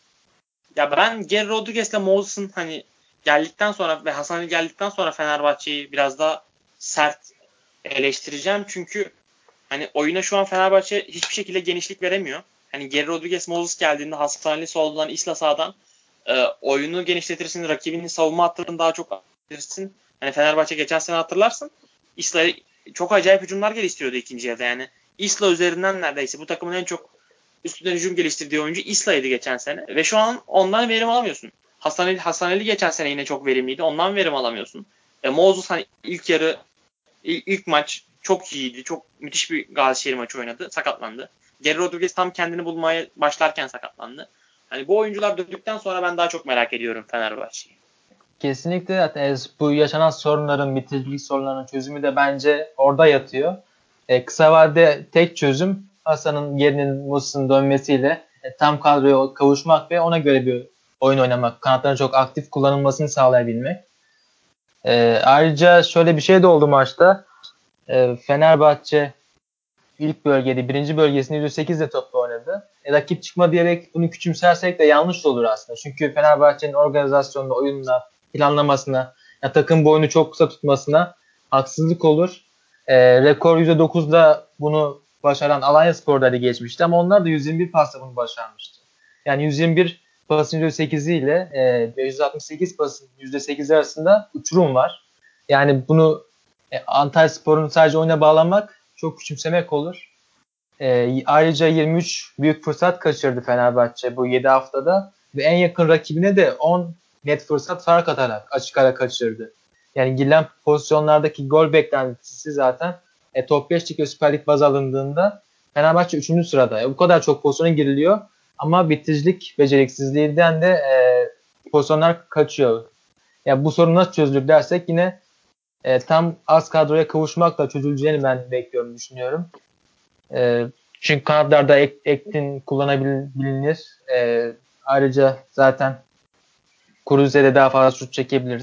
Ya ben Gary Rodriguez'le Moses'ın hani geldikten sonra ve Hasan Ali geldikten sonra Fenerbahçe'yi biraz daha sert eleştireceğim. Çünkü hani oyuna şu an Fenerbahçe hiçbir şekilde genişlik veremiyor. Hani Geri Rodriguez Moses geldiğinde Hasan Ali soldan Isla sağdan e, oyunu genişletirsin. Rakibinin savunma hatlarını daha çok arttırırsın. Hani Fenerbahçe geçen sene hatırlarsın. Isla çok acayip hücumlar geliştiriyordu ikinci yarıda yani. Isla üzerinden neredeyse bu takımın en çok üstünden hücum geliştirdiği oyuncu Isla'ydı geçen sene. Ve şu an ondan verim alamıyorsun. Hasan Ali, Hasan Ali geçen sene yine çok verimliydi. Ondan verim alamıyorsun. E, Moses hani ilk yarı ilk, maç çok iyiydi. Çok müthiş bir Gazişehir maçı oynadı. Sakatlandı. Geri Rodriguez tam kendini bulmaya başlarken sakatlandı. Hani bu oyuncular döndükten sonra ben daha çok merak ediyorum Fenerbahçe'yi. Kesinlikle zaten bu yaşanan sorunların, bitiricilik sorunlarının çözümü de bence orada yatıyor. E, kısa vadede tek çözüm Hasan'ın yerinin Musa'nın dönmesiyle e, tam kadroya kavuşmak ve ona göre bir oyun oynamak. Kanatların çok aktif kullanılmasını sağlayabilmek. E, ayrıca şöyle bir şey de oldu maçta. E, Fenerbahçe ilk bölgede, birinci bölgesinde %8 ile topla oynadı. E, rakip çıkma diyerek bunu küçümsersek de yanlış olur aslında. Çünkü Fenerbahçe'nin organizasyonunda, oyununa, planlamasına, ya takım boyunu çok kısa tutmasına haksızlık olur. E, rekor %9'da bunu başaran Alanya Spor'da geçmişti ama onlar da 121 pasla bunu başarmıştı. Yani 121 pasın %8'i ile e, 168 pasın %8 arasında uçurum var. Yani bunu e, Antalya Spor'un sadece oyuna bağlamak çok küçümsemek olur. E, ayrıca 23 büyük fırsat kaçırdı Fenerbahçe bu 7 haftada ve en yakın rakibine de 10 net fırsat fark atarak açık ara kaçırdı. Yani girilen pozisyonlardaki gol beklentisi zaten e, top 5 çıkıyor Süper Lig baz alındığında Fenerbahçe 3. sırada. E, bu kadar çok pozisyona giriliyor ama bitiricilik beceriksizliğinden de e, pozisyonlar kaçıyor. Yani bu sorun nasıl çözülür dersek yine e, tam az kadroya kavuşmakla çözüleceğini ben bekliyorum, düşünüyorum. E, çünkü kanatlarda ek, ektin kullanabilir. E, ayrıca zaten Cruze'de daha fazla şut çekebilir.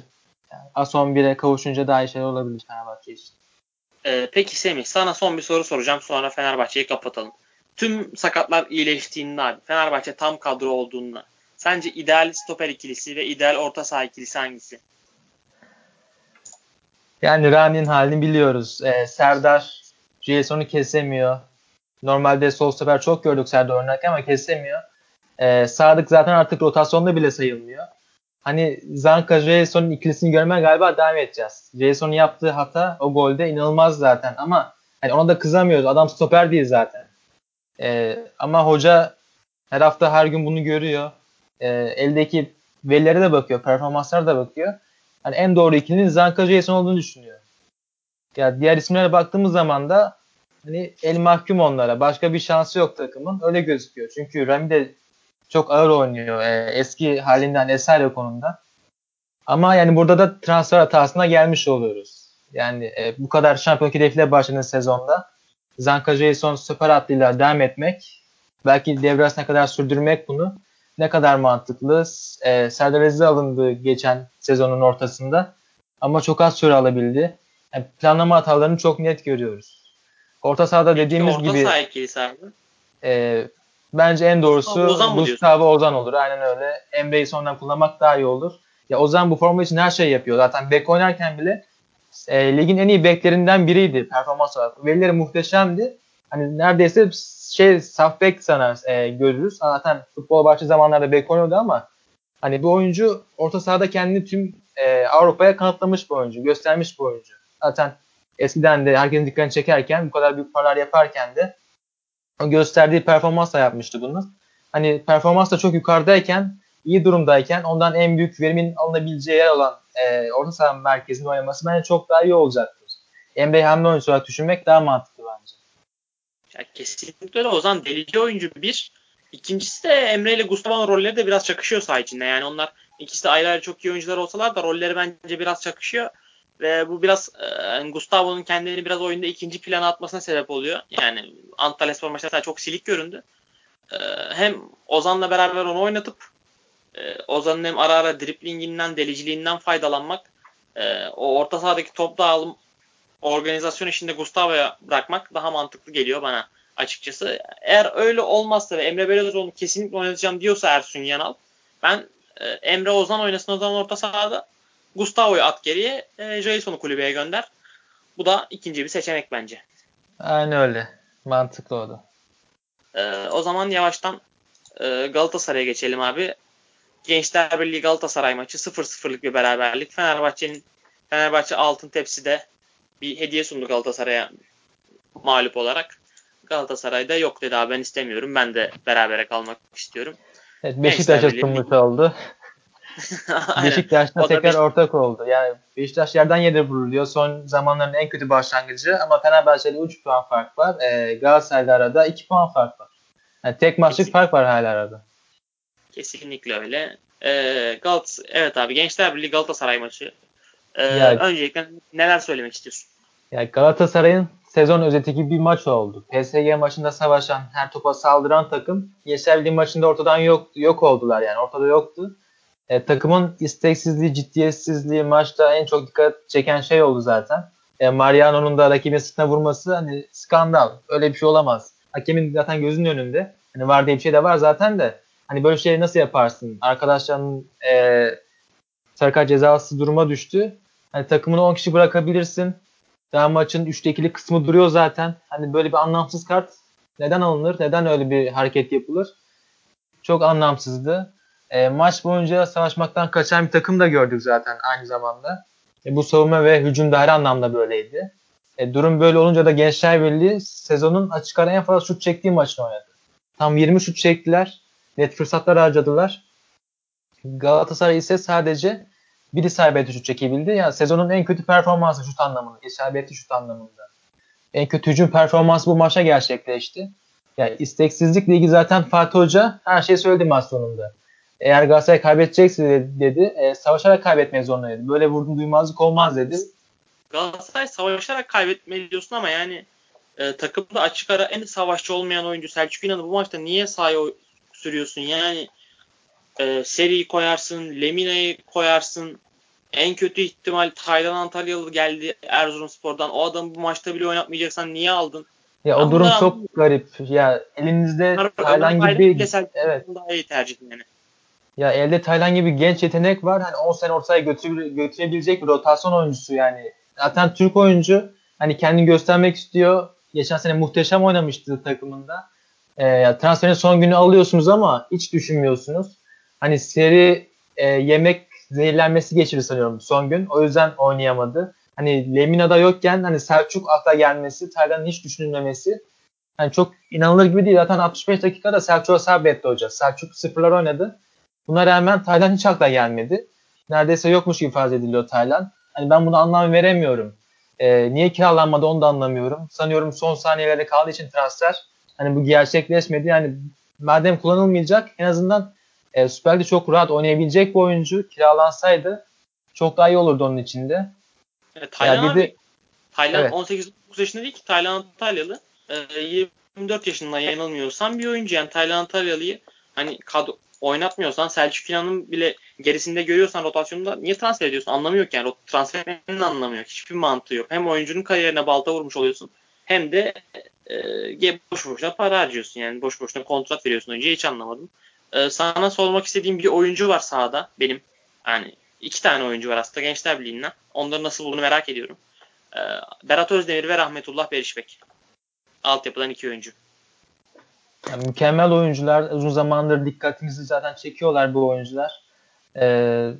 Yani Ason 1'e kavuşunca daha iyi şeyler olabilir Fenerbahçe için. Ee, peki Semih sana son bir soru soracağım sonra Fenerbahçe'yi kapatalım. Tüm sakatlar iyileştiğinde abi Fenerbahçe tam kadro olduğunda sence ideal stoper ikilisi ve ideal orta saha ikilisi hangisi? Yani Rami'nin halini biliyoruz. Ee, Serdar Jason'u kesemiyor. Normalde sol stoper çok gördük Serdar oynarken ama kesemiyor. Ee, Sadık zaten artık rotasyonda bile sayılmıyor. Hani Zanka Jason'un ikilisini görmeye galiba devam edeceğiz. Jason'un yaptığı hata o golde inanılmaz zaten ama hani ona da kızamıyoruz. Adam stoper değil zaten. Ee, ama hoca her hafta her gün bunu görüyor. Ee, eldeki verilere de bakıyor, performanslara da bakıyor hani en doğru ikilinin Zanka Jason olduğunu düşünüyor. Yani diğer isimlere baktığımız zaman da hani el mahkum onlara. Başka bir şansı yok takımın. Öyle gözüküyor. Çünkü Rami de çok ağır oynuyor. E, eski halinden eser yok onun da. Ama yani burada da transfer hatasına gelmiş oluyoruz. Yani e, bu kadar şampiyonluk hedefiyle başladığın sezonda Zanka Jason süper hattıyla devam etmek belki devrasına kadar sürdürmek bunu ne kadar mantıklı. E, Serdar Aziz alındı geçen sezonun ortasında ama çok az süre alabildi. Yani planlama hatalarını çok net görüyoruz. Orta sahada dediğimiz orta gibi saha e, bence en doğrusu Ozan Gustavo Ozan olur. Aynen öyle. Emre'yi sonradan kullanmak daha iyi olur. Ya Ozan bu forma için her şey yapıyor. Zaten bek oynarken bile e, ligin en iyi beklerinden biriydi performans olarak. Verileri muhteşemdi. Hani neredeyse şey saf bek sana e, görürüz. Zaten futbol başlı zamanlarda bek oynuyordu ama hani bu oyuncu orta sahada kendini tüm e, Avrupa'ya kanıtlamış bir oyuncu. Göstermiş bir oyuncu. Zaten eskiden de herkesin dikkatini çekerken bu kadar büyük paralar yaparken de gösterdiği performansla yapmıştı bunu. Hani performans da çok yukarıdayken iyi durumdayken ondan en büyük verimin alınabileceği yer olan e, orta saha merkezinde oynaması bence çok daha iyi olacaktır. Emre hamle oyuncusu olarak düşünmek daha mantıklı bence. Ya kesinlikle öyle. Ozan delici oyuncu bir. İkincisi de Emre ile Gustavo'nun rolleri de biraz çakışıyor saha içinde. Yani onlar ikisi de ayrı ayrı çok iyi oyuncular olsalar da rolleri bence biraz çakışıyor. Ve bu biraz e, Gustavo'nun kendini biraz oyunda ikinci plana atmasına sebep oluyor. Yani Antalya Spor maçında çok silik göründü. E, hem Ozan'la beraber onu oynatıp e, Ozan'ın hem ara ara driplinginden, deliciliğinden faydalanmak, e, o orta sahadaki top dağılım organizasyon işinde Gustavo'ya bırakmak daha mantıklı geliyor bana açıkçası. Eğer öyle olmazsa ve Emre Belözoğlu'nu kesinlikle oynatacağım diyorsa Ersun Yanal ben e, Emre Ozan oynasın o zaman orta sahada Gustavo'yu at geriye e, Jason'u kulübeye gönder. Bu da ikinci bir seçenek bence. Aynen öyle. Mantıklı o da. E, o zaman yavaştan e, Galatasaray'a geçelim abi. Gençler Birliği Galatasaray maçı 0-0'lık bir beraberlik. Fenerbahçe'nin Fenerbahçe altın tepside bir hediye sundu Galatasaray'a mağlup olarak. Galatasaray'da yok dedi abi ben istemiyorum. Ben de berabere kalmak istiyorum. Evet, Beşiktaş'a sunmuş oldu. Beşiktaş'ta tekrar Beş... ortak oldu. Yani Beşiktaş yerden yere vuruluyor. Son zamanların en kötü başlangıcı ama Fenerbahçe'de 3 puan fark var. Ee, Galatasaray'da arada 2 puan fark var. Yani tek maçlık fark var hala arada. Kesinlikle öyle. Ee, Galat evet abi Gençler Birliği Galatasaray maçı. Ee, öncelikle neler söylemek istiyorsun? Yani Galatasaray'ın sezon özeti gibi bir maç oldu. PSG maçında savaşan, her topa saldıran takım Birliği maçında ortadan yok yok oldular yani ortada yoktu. E, takımın isteksizliği, ciddiyetsizliği maçta en çok dikkat çeken şey oldu zaten. E, Mariano'nun da rakibin sırtına vurması hani skandal. Öyle bir şey olamaz. Hakemin zaten gözünün önünde. Hani var diye bir şey de var zaten de. Hani böyle şeyleri nasıl yaparsın? Arkadaşların e, sarı cezası duruma düştü. Hani takımını 10 kişi bırakabilirsin. Daha maçın 3'te 2'lik kısmı duruyor zaten. Hani böyle bir anlamsız kart neden alınır? Neden öyle bir hareket yapılır? Çok anlamsızdı. E, maç boyunca savaşmaktan kaçan bir takım da gördük zaten aynı zamanda. E, bu savunma ve hücum da her anlamda böyleydi. E, durum böyle olunca da Gençler Birliği sezonun açık ara en fazla şut çektiği maçını oynadı. Tam 20 şut çektiler. Net fırsatlar harcadılar. Galatasaray ise sadece bir isabetli şut çekebildi. Yani sezonun en kötü performansı şut anlamında. İsabetli şut anlamında. En kötü hücum performansı bu maçta gerçekleşti. Yani isteksizlik ligi zaten Fatih Hoca her şeyi söyledi maç sonunda. Eğer Galatasaray kaybedecekse dedi, dedi e, savaşarak kaybetmek zorundaydı. Böyle vurdum duymazlık olmaz dedi. Galatasaray savaşarak kaybetmeli diyorsun ama yani e, takımda açık ara en savaşçı olmayan oyuncu Selçuk İnan'ı bu maçta niye sahaya sürüyorsun? Yani e, Seri'yi koyarsın, Lemina'yı koyarsın. En kötü ihtimal Taylan Antalyalı geldi Erzurumspor'dan. O adamı bu maçta bile oynatmayacaksan niye aldın? Ya o durum çok anladım. garip. Ya elinizde Taylan gibi evet. daha iyi tercih yani. Ya elde Taylan gibi genç yetenek var. Hani 10 sene ortaya götüre, götürebilecek bir rotasyon oyuncusu yani. Zaten Türk oyuncu hani kendini göstermek istiyor. Geçen sene muhteşem oynamıştı takımında. E, ya transferin son günü alıyorsunuz ama hiç düşünmüyorsunuz. Hani seri e, yemek zehirlenmesi geçirir sanıyorum son gün. O yüzden oynayamadı. Hani Lemina'da yokken hani Selçuk akla gelmesi, Taylan'ın hiç düşünülmemesi hani çok inanılır gibi değil. Zaten 65 dakikada Selçuk'a sabretti hoca. Selçuk sıfırlar oynadı. Buna rağmen Taylan hiç akla gelmedi. Neredeyse yokmuş gibi farz ediliyor Taylan. Hani ben bunu anlam veremiyorum. Ee, niye kiralanmadı onu da anlamıyorum. Sanıyorum son saniyelerde kaldığı için transfer hani bu gerçekleşmedi. Yani madem kullanılmayacak en azından e, Süper Lig'de çok rahat oynayabilecek bir oyuncu kiralansaydı çok daha iyi olurdu onun içinde. Evet, Taylan yani abi, Taylan evet. 18-19 yaşında değil ki Taylan Antalyalı. E, 24 yaşından yanılmıyorsam bir oyuncu yani Taylan Antalyalı'yı hani kadro, oynatmıyorsan Selçuk İnan'ın bile gerisinde görüyorsan rotasyonunda niye transfer ediyorsun? Anlamı yok yani. Transferinin anlamı yok. Hiçbir mantığı yok. Hem oyuncunun kariyerine balta vurmuş oluyorsun hem de e, boş boşuna para harcıyorsun. Yani boş boşuna kontrat veriyorsun önce hiç anlamadım. E, sana sormak istediğim bir oyuncu var sahada benim. Yani iki tane oyuncu var aslında Gençler Birliği'nden. Onları nasıl bulduğunu merak ediyorum. E, Berat Özdemir ve Rahmetullah Berişbek. Altyapıdan iki oyuncu. Yani mükemmel oyuncular. Uzun zamandır dikkatimizi zaten çekiyorlar bu oyuncular. Ee,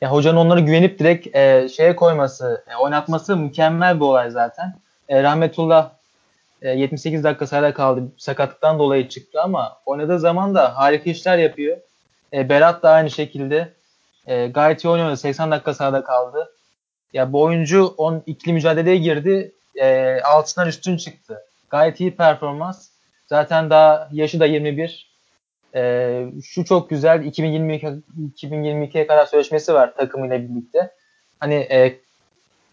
ya hocanın onları güvenip direkt e, şeye koyması, e, oynatması mükemmel bir olay zaten. E, Rahmetullah e, 78 dakika sahada kaldı. Sakatlıktan dolayı çıktı ama oynadığı zaman da harika işler yapıyor. E, Berat da aynı şekilde e, gayet iyi oynuyordu. 80 dakika sahada kaldı. Ya bu oyuncu on ikili mücadeleye girdi. E, altından üstün çıktı. Gayet iyi performans. Zaten daha yaşı da 21. Ee, şu çok güzel 2022 2022'ye kadar sözleşmesi var takımıyla birlikte. Hani e,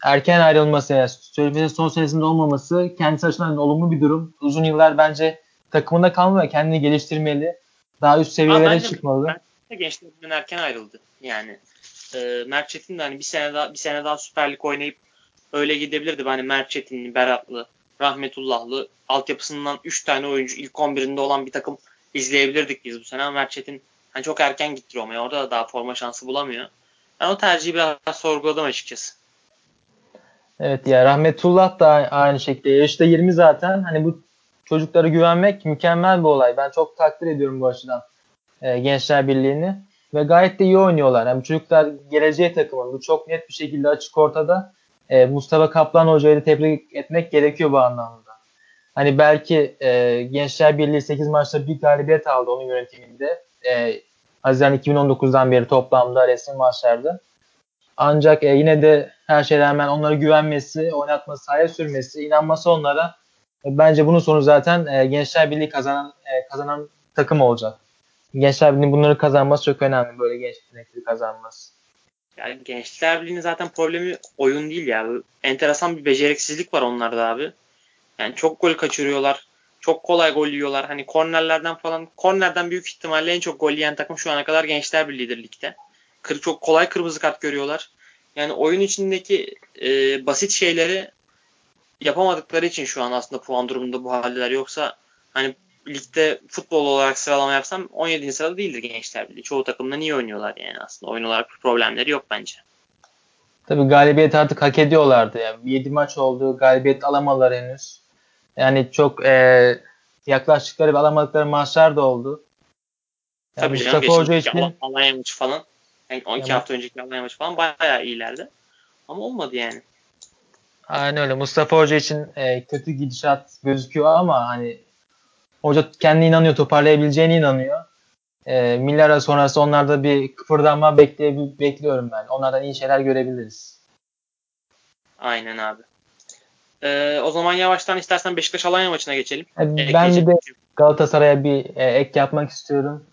erken ayrılması, yani sözleşmesi son senesinde olmaması kendisi açısından olumlu bir durum. Uzun yıllar bence takımında kalmalı kendini geliştirmeli. Daha üst seviyelere bence, çıkmalı. Gençler Birliği'nden erken ayrıldı. Yani e, Mert Çetin de hani bir sene daha bir sene daha Süper Lig oynayıp öyle gidebilirdi. Hani Mert Çetinli, Beratlı, Rahmetullahlı altyapısından 3 tane oyuncu ilk 11'inde olan bir takım izleyebilirdik biz bu sene ama Mert Çetin hani çok erken gitti Roma'ya. Orada da daha forma şansı bulamıyor. Ben o tercihi biraz sorguladım açıkçası. Evet ya Rahmetullah da aynı şekilde. Yaşta 20 zaten. Hani bu çocuklara güvenmek mükemmel bir olay. Ben çok takdir ediyorum bu açıdan e, Gençler Birliği'ni. Ve gayet de iyi oynuyorlar. Yani çocuklar geleceğe takımın. Bu çok net bir şekilde açık ortada. E, Mustafa Kaplan Hoca'yı tebrik etmek gerekiyor bu anlamda. Hani belki e, Gençler Birliği 8 maçta bir galibiyet aldı onun yönetiminde. E, Haziran 2019'dan beri toplamda resmi maçlarda. Ancak e, yine de her şeyden rağmen onlara güvenmesi, oynatması, sahaya sürmesi, inanması onlara e, bence bunun sonu zaten e, Gençler Birliği kazanan e, kazanan takım olacak. Gençler Birliği bunları kazanması çok önemli. Böyle genç yetenekleri kazanması. Yani Gençler Birliği'nin zaten problemi oyun değil ya. Enteresan bir beceriksizlik var onlarda abi. Yani çok gol kaçırıyorlar. Çok kolay gol yiyorlar. Hani kornerlerden falan kornerden büyük ihtimalle en çok gol yiyen takım şu ana kadar Gençler Birliği'dir ligde. Kır, çok kolay kırmızı kart görüyorlar. Yani oyun içindeki e, basit şeyleri yapamadıkları için şu an aslında puan durumunda bu haldeler. Yoksa hani ligde futbol olarak sıralama yapsam 17. sırada değildir Gençler Birliği. Çoğu takımdan iyi oynuyorlar yani aslında. Oyun olarak problemleri yok bence. Tabii galibiyet artık hak ediyorlardı. Yani 7 maç oldu. Galibiyet alamadılar henüz. Yani çok e, yaklaştıkları ve alamadıkları maçlar da oldu. Yani Tabii canım Hoca için... Alanya maçı falan. Yani 12 yani, hafta önceki Alanya maçı falan bayağı iyilerdi. Ama olmadı yani. Aynen öyle. Mustafa Hoca için e, kötü gidişat gözüküyor ama hani hoca kendine inanıyor, toparlayabileceğine inanıyor. E, Millara sonrası onlarda bir kıpırdanma bekleyebil bekliyorum ben. Onlardan iyi şeyler görebiliriz. Aynen abi. Ee, o zaman yavaştan istersen Beşiktaş Alanya maçına geçelim. E, ben bir de Galatasaray'a bir e, ek yapmak istiyorum.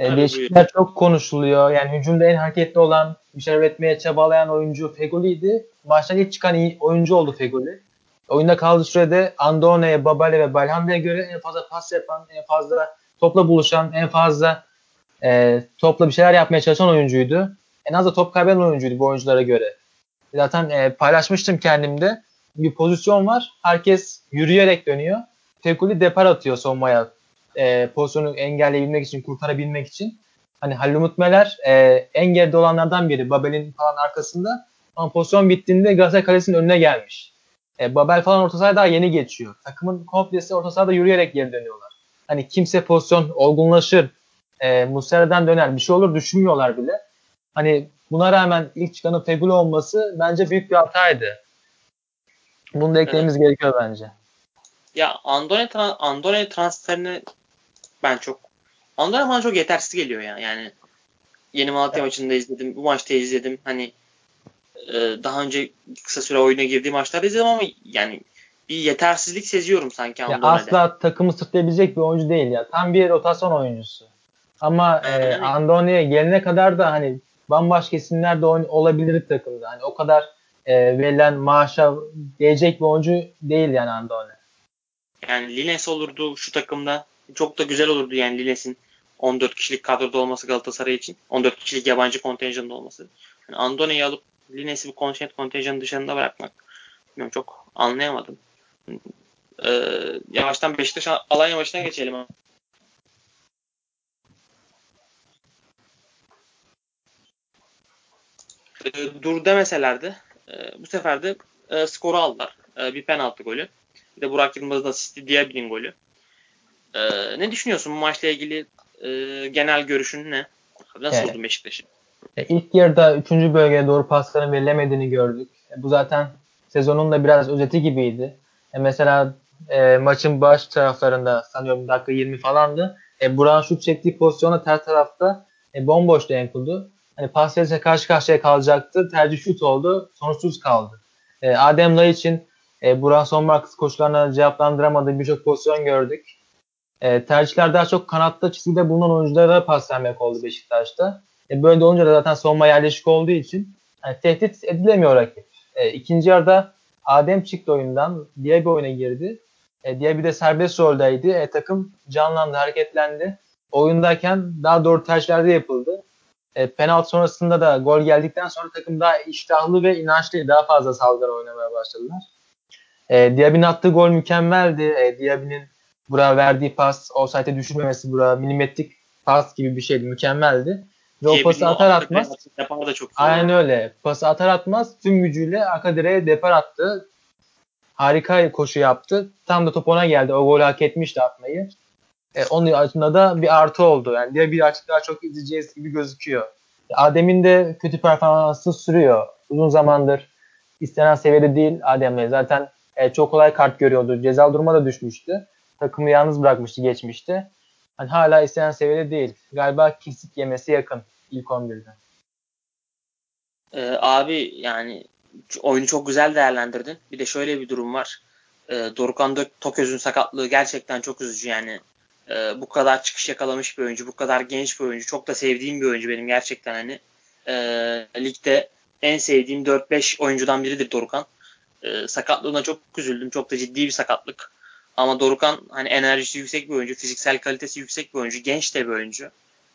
E, Beşiktaş çok konuşuluyor. Yani hücumda en hareketli olan, bir şeyler üretmeye çabalayan oyuncu Fegoli'ydi. Maçtan ilk çıkan iyi oyuncu oldu Fegoli. Oyunda kaldığı sürede Andone'ye, Babale ve Belhanda'ya göre en fazla pas yapan, en fazla topla buluşan, en fazla e, topla bir şeyler yapmaya çalışan oyuncuydu. En az da top kaybeden oyuncuydu bu oyunculara göre. Zaten e, paylaşmıştım kendimde. Bir pozisyon var. Herkes yürüyerek dönüyor. Fekuli depar atıyor savunmaya. E, pozisyonu engelleyebilmek için, kurtarabilmek için. Hani Halil Umut Meler e, en geride olanlardan biri. Babel'in falan arkasında. Ama pozisyon bittiğinde Galatasaray Kalesi'nin önüne gelmiş. E, Babel falan orta sahaya daha yeni geçiyor. Takımın komplesi orta sahada yürüyerek geri dönüyorlar. Hani kimse pozisyon olgunlaşır, e, Muslera'dan döner bir şey olur düşünmüyorlar bile. Hani buna rağmen ilk çıkanın Fegül olması bence büyük bir hataydı. Bunu da eklememiz evet. gerekiyor bence. Ya Andone, Andone transferini ben çok Andone bana çok yetersiz geliyor ya. Yani yeni Malatya evet. maçında izledim. Bu maçta izledim. Hani e, daha önce kısa süre oyuna girdiği maçlarda izledim ama yani bir yetersizlik seziyorum sanki Andone'de. Ya asla takımı sırtlayabilecek bir oyuncu değil ya. Tam bir rotasyon oyuncusu. Ama e, Andoni'ye gelene kadar da hani bambaşka isimler de olabilir takımda. Hani o kadar e, verilen maaşa gelecek bir oyuncu değil yani Andoni. Yani Lines olurdu şu takımda. Çok da güzel olurdu yani Lines'in 14 kişilik kadroda olması Galatasaray için. 14 kişilik yabancı kontenjanda olması. Yani Andoni'yi alıp Lines'i bir kontent kontenjanın dışında bırakmak bilmiyorum çok anlayamadım. Ee, yavaştan Beşiktaş Alanya maçına geçelim. e, dur demeselerdi e, bu sefer de e, skoru aldılar. E, bir penaltı golü. Bir de Burak Yılmaz'ın asisti Diaby'nin golü. E, ne düşünüyorsun bu maçla ilgili e, genel görüşün ne? Nasıl evet. buldun Beşiktaş'ı? E, ilk yarıda 3. bölgeye doğru pasların verilemediğini gördük. E, bu zaten sezonun da biraz özeti gibiydi. E, mesela e, maçın baş taraflarında sanıyorum dakika 20 falandı. E, Burak'ın şut çektiği pozisyonda ters tarafta e, bomboştu Enkudu hani Pascal'e karşı karşıya kalacaktı. Tercih şut oldu. Sonuçsuz kaldı. E, Adem Lay için e, Burak Sonmarkız koşularına cevaplandıramadığı birçok pozisyon gördük. E, tercihler daha çok kanatta çizgide bulunan oyunculara pas vermek oldu Beşiktaş'ta. E, böyle olunca da zaten savunma yerleşik olduğu için yani tehdit edilemiyor rakip. E, ikinci yarıda Adem çıktı oyundan. Diye bir oyuna girdi. E, Diye bir de serbest roldeydi. E, takım canlandı, hareketlendi. oyundayken daha doğru tercihlerde yapıldı. E, penaltı sonrasında da gol geldikten sonra takım daha iştahlı ve inançlı daha fazla saldırı oynamaya başladılar. E, Diaby'nin attığı gol mükemmeldi. E, Diaby'nin buraya verdiği pas, offside'e düşürmemesi buraya milimetrik pas gibi bir şeydi. Mükemmeldi. Ve o pası atar atmaz. Da çok aynen öyle. Pası atar atmaz tüm gücüyle arka direğe depar attı. Harika koşu yaptı. Tam da top ona geldi. O golü hak etmişti atmayı. E, onun altında da bir artı oldu. Yani diğer bir açık daha çok izleyeceğiz gibi gözüküyor. Adem'in de kötü performansı sürüyor. Uzun zamandır istenen seviyede değil Adem'le. Zaten e, çok kolay kart görüyordu. Ceza duruma da düşmüştü. Takımı yalnız bırakmıştı geçmişti. Hani hala istenen seviyede değil. Galiba kesik yemesi yakın ilk 11'de. Ee, abi yani oyunu çok güzel değerlendirdin. Bir de şöyle bir durum var. Ee, Dorukan Toköz'ün sakatlığı gerçekten çok üzücü yani. Ee, bu kadar çıkış yakalamış bir oyuncu, bu kadar genç bir oyuncu. Çok da sevdiğim bir oyuncu benim gerçekten hani. Ee, ligde en sevdiğim 4-5 oyuncudan biridir Dorukan. Ee, sakatlığına çok üzüldüm. Çok da ciddi bir sakatlık. Ama Dorukan hani enerjisi yüksek bir oyuncu, fiziksel kalitesi yüksek bir oyuncu, genç de bir oyuncu.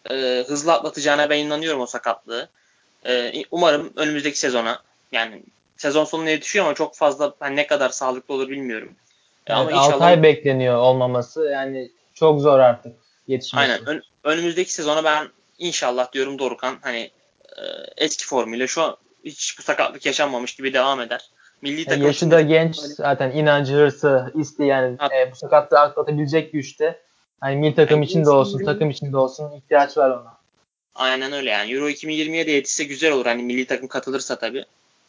Ee, hızlı atlatacağına ben inanıyorum o sakatlığı. Ee, umarım önümüzdeki sezona yani sezon sonuna yetişiyor ama çok fazla hani ne kadar sağlıklı olur bilmiyorum. Evet, ama inşallah 6 ay bekleniyor olmaması. Yani çok zor artık yetişmesi. Aynen. Ön, önümüzdeki sezona ben inşallah diyorum Dorukan hani e, eski formuyla şu an hiç bu sakatlık yaşanmamış gibi devam eder. Milli takım yaşı da genç zaten inancı, hırsı, isteği yani e, bu sakatlığı atlatabilecek güçte. Hani milli takım yani için de olsun, takım için de olsun ihtiyaç var ona. Aynen öyle yani. Euro 2020'ye de yetişse güzel olur. Hani milli takım katılırsa tabii.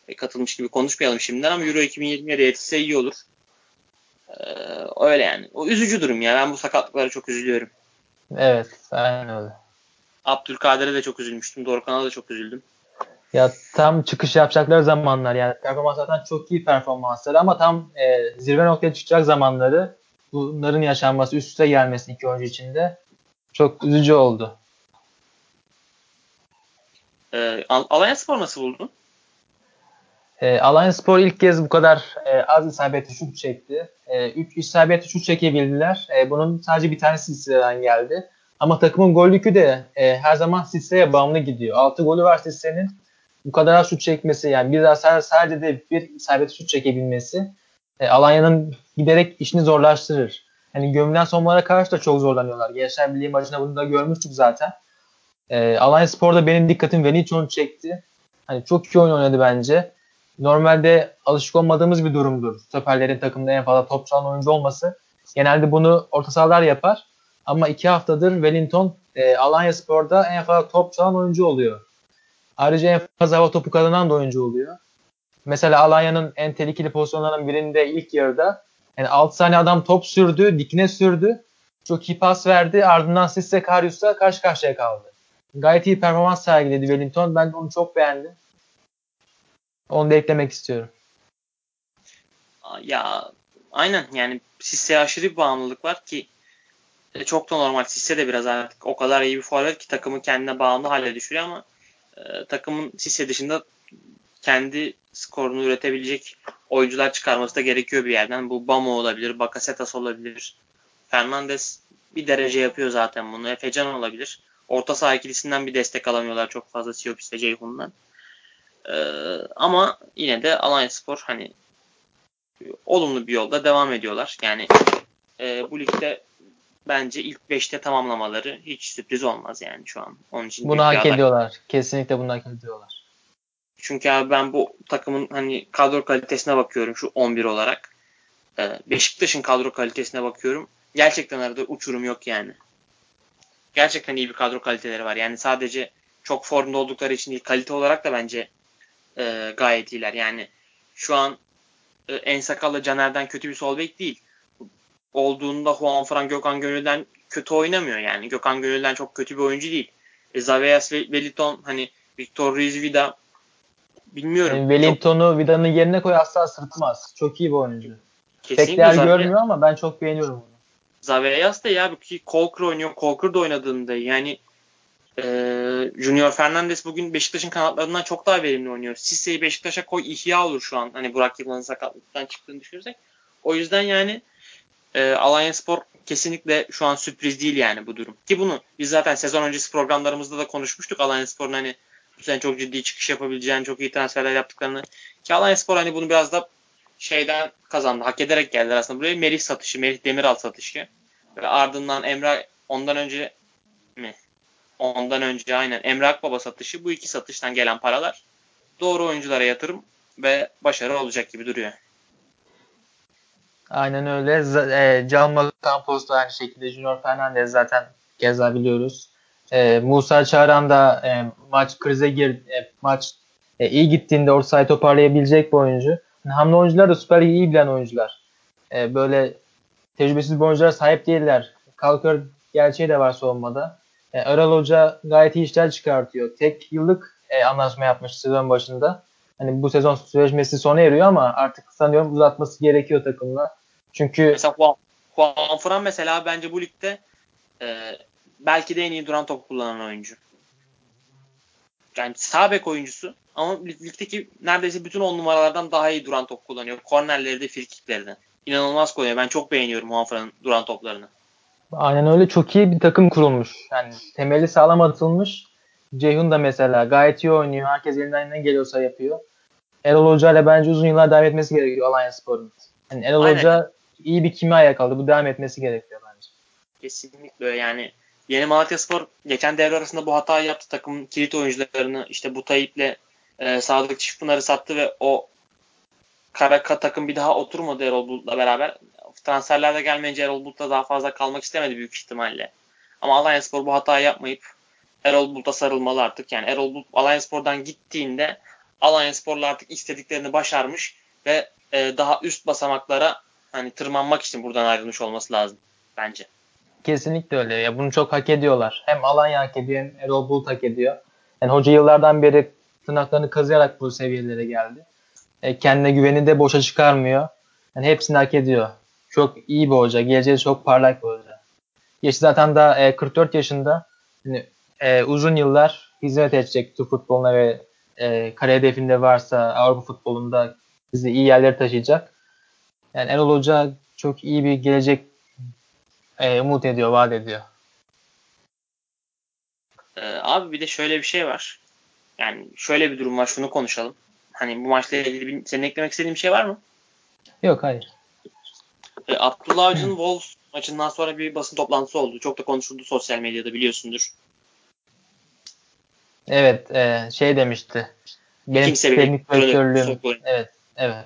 E, katılmış gibi konuşmayalım şimdiden ama Euro 2020'ye de yetişse iyi olur. Ee, öyle yani. O üzücü durum ya. Ben bu sakatlıklara çok üzülüyorum. Evet. Aynen öyle. Abdülkadir'e de çok üzülmüştüm. Dorukhan'a da çok üzüldüm. Ya tam çıkış yapacakları zamanlar yani performans zaten çok iyi performansları ama tam e, zirve noktaya çıkacak zamanları bunların yaşanması üst üste gelmesi iki oyuncu içinde çok üzücü oldu. E, Alanya Spor nasıl buldun? E, Alanya Spor ilk kez bu kadar e, az isabetli şut çekti. 3 e, isabetli şut çekebildiler. E, bunun sadece bir tanesi Sisse'den geldi. Ama takımın gol yükü de e, her zaman Sisse'ye bağımlı gidiyor. 6 golü var Sisse'nin. Bu kadar az şut çekmesi yani bir daha sadece de bir isabetli şut çekebilmesi e, Alanya'nın giderek işini zorlaştırır. Hani gömülen sonlara karşı da çok zorlanıyorlar. Gençler Birliği maçında bunu da görmüştük zaten. E, Alanya Spor'da benim dikkatim Veliçon çekti. Hani çok iyi oyun oynadı bence. Normalde alışık olmadığımız bir durumdur. Stoperlerin takımda en fazla top çalan oyuncu olması. Genelde bunu orta sahalar yapar. Ama iki haftadır Wellington e, Alanya Spor'da en fazla top çalan oyuncu oluyor. Ayrıca en fazla hava topu kazanan da oyuncu oluyor. Mesela Alanya'nın en tehlikeli pozisyonlarının birinde ilk yarıda yani 6 saniye adam top sürdü, dikine sürdü. Çok iyi pas verdi. Ardından Sisse Karius'la karşı karşıya kaldı. Gayet iyi performans sergiledi Wellington. Ben onu çok beğendim. Onu da eklemek istiyorum. Ya aynen yani Sisse'ye aşırı bir bağımlılık var ki e, çok da normal. Sisse de biraz artık o kadar iyi bir forvet ki takımı kendine bağımlı hale düşürüyor ama e, takımın Sisse dışında kendi skorunu üretebilecek oyuncular çıkarması da gerekiyor bir yerden. Bu Bamo olabilir, Bakasetas olabilir. Fernandes bir derece yapıyor zaten bunu. Efecan olabilir. Orta saha ikilisinden bir destek alamıyorlar çok fazla Siopis ve Ceyhun'dan. Ee, ama yine de Alliance Spor hani olumlu bir yolda devam ediyorlar. Yani e, bu ligde bence ilk 5'te tamamlamaları hiç sürpriz olmaz yani şu an. Onun için bunu hak ediyorlar. Kesinlikle bunu hak ediyorlar. Çünkü abi ben bu takımın hani kadro kalitesine bakıyorum şu 11 olarak. Ee, Beşiktaş'ın kadro kalitesine bakıyorum. Gerçekten arada uçurum yok yani. Gerçekten iyi bir kadro kaliteleri var. Yani sadece çok formda oldukları için değil kalite olarak da bence e, gayet iyiler. Yani şu an e, En Sakal'la Caner'den kötü bir sol bek değil. Olduğunda Juan Fran Gökhan Gönül'den kötü oynamıyor yani. Gökhan Gönül'den çok kötü bir oyuncu değil. E, Zavias ve Wellington hani Victor Ruiz Vida bilmiyorum. Yani Wellington'u çok... Vida'nın yerine koy asla sırtmaz. Çok iyi bir oyuncu. Kesinlikle Pek değer görmüyor ama ben çok beğeniyorum onu. Zaveyas da ya ki Colker oynuyor. Colker da oynadığında yani e, Junior Fernandez bugün Beşiktaş'ın kanatlarından çok daha verimli oynuyor. Sisse'yi Beşiktaş'a koy ihya olur şu an. Hani Burak Yılmaz'ın sakatlıktan çıktığını düşünürsek. O yüzden yani e, Alanya Spor kesinlikle şu an sürpriz değil yani bu durum. Ki bunu biz zaten sezon öncesi programlarımızda da konuşmuştuk. Alanya Spor'un hani bu sene çok ciddi çıkış yapabileceğini, çok iyi transferler yaptıklarını. Ki Alanya Spor hani bunu biraz da şeyden kazandı. Hak ederek geldiler aslında buraya. Merih satışı, Merih Demiral satışı. Ve ardından Emre ondan önce mi? Ondan önce aynen Emre Akbaba satışı. Bu iki satıştan gelen paralar doğru oyunculara yatırım ve başarı olacak gibi duruyor. Aynen öyle. Z- e, Can Campos da aynı şekilde Junior Fernandez zaten keza biliyoruz. E, Musa Çağran da e, maç krize gir e, maç e, iyi gittiğinde orta sahayı toparlayabilecek bir oyuncu. Yani hamle oyuncular da Süper iyi bilen oyuncular. E, böyle tecrübesiz bir oyunculara sahip değiller. Kalkör gerçeği de var savunmada. E, Aral Hoca gayet iyi işler çıkartıyor. Tek yıllık e, anlaşma yapmış sezon başında. Hani bu sezon sözleşmesi sona eriyor ama artık sanıyorum uzatması gerekiyor takımla. Çünkü mesela Juan, Juan Fran mesela bence bu ligde e, belki de en iyi duran top kullanan oyuncu. Yani sağ bek oyuncusu ama ligdeki neredeyse bütün on numaralardan daha iyi duran top kullanıyor. Kornerleri de frikikleri de. İnanılmaz koyuyor. Ben çok beğeniyorum Juan Fran'ın duran toplarını. Aynen öyle çok iyi bir takım kurulmuş. Yani temeli sağlam atılmış. Ceyhun da mesela gayet iyi oynuyor. Herkes elinden ne geliyorsa yapıyor. Erol Hoca ile bence uzun yıllar devam etmesi gerekiyor Alanya Spor'un. Yani Erol Aynen. Hoca iyi bir kimya yakaladı. Bu devam etmesi gerekiyor bence. Kesinlikle yani Yeni Malatya Spor geçen devre arasında bu hatayı yaptı. Takım kilit oyuncularını işte bu Tayyip'le e, Sadık Çiftpınar'ı sattı ve o Karaka takım bir daha oturmadı Erol Bulut'la beraber. Transferlerde gelmeyince Erol Bulut'la daha fazla kalmak istemedi büyük ihtimalle. Ama Alanya Spor bu hatayı yapmayıp Erol Bulut'a sarılmalı artık. Yani Erol Bulut Alanya Spor'dan gittiğinde Alanya Spor'la artık istediklerini başarmış ve e, daha üst basamaklara hani tırmanmak için buradan ayrılmış olması lazım bence. Kesinlikle öyle. Ya bunu çok hak ediyorlar. Hem Alanya hak ediyor hem Erol Bulut hak ediyor. Yani hoca yıllardan beri tırnaklarını kazıyarak bu seviyelere geldi. E, kendine güveni de boşa çıkarmıyor. Yani hepsini hak ediyor. Çok iyi bir hoca. Geleceği çok parlak bir hoca. Yaşı zaten da e, 44 yaşında. Yani, e, uzun yıllar hizmet edecek Türk futboluna ve e, kare hedefinde varsa Avrupa futbolunda bizi iyi yerlere taşıyacak. Yani Erol Hoca çok iyi bir gelecek e, umut ediyor, vaat ediyor. Ee, abi bir de şöyle bir şey var. Yani şöyle bir durum var. Şunu konuşalım. Hani bu maçla ilgili bir, senin eklemek istediğin bir şey var mı? Yok hayır. Ee, Abdullah Avcı'nın Wolves maçından sonra bir basın toplantısı oldu. Çok da konuşuldu sosyal medyada biliyorsundur. Evet, e, şey demişti. Benim Kimse teknik direktörlüğüm. Evet, evet.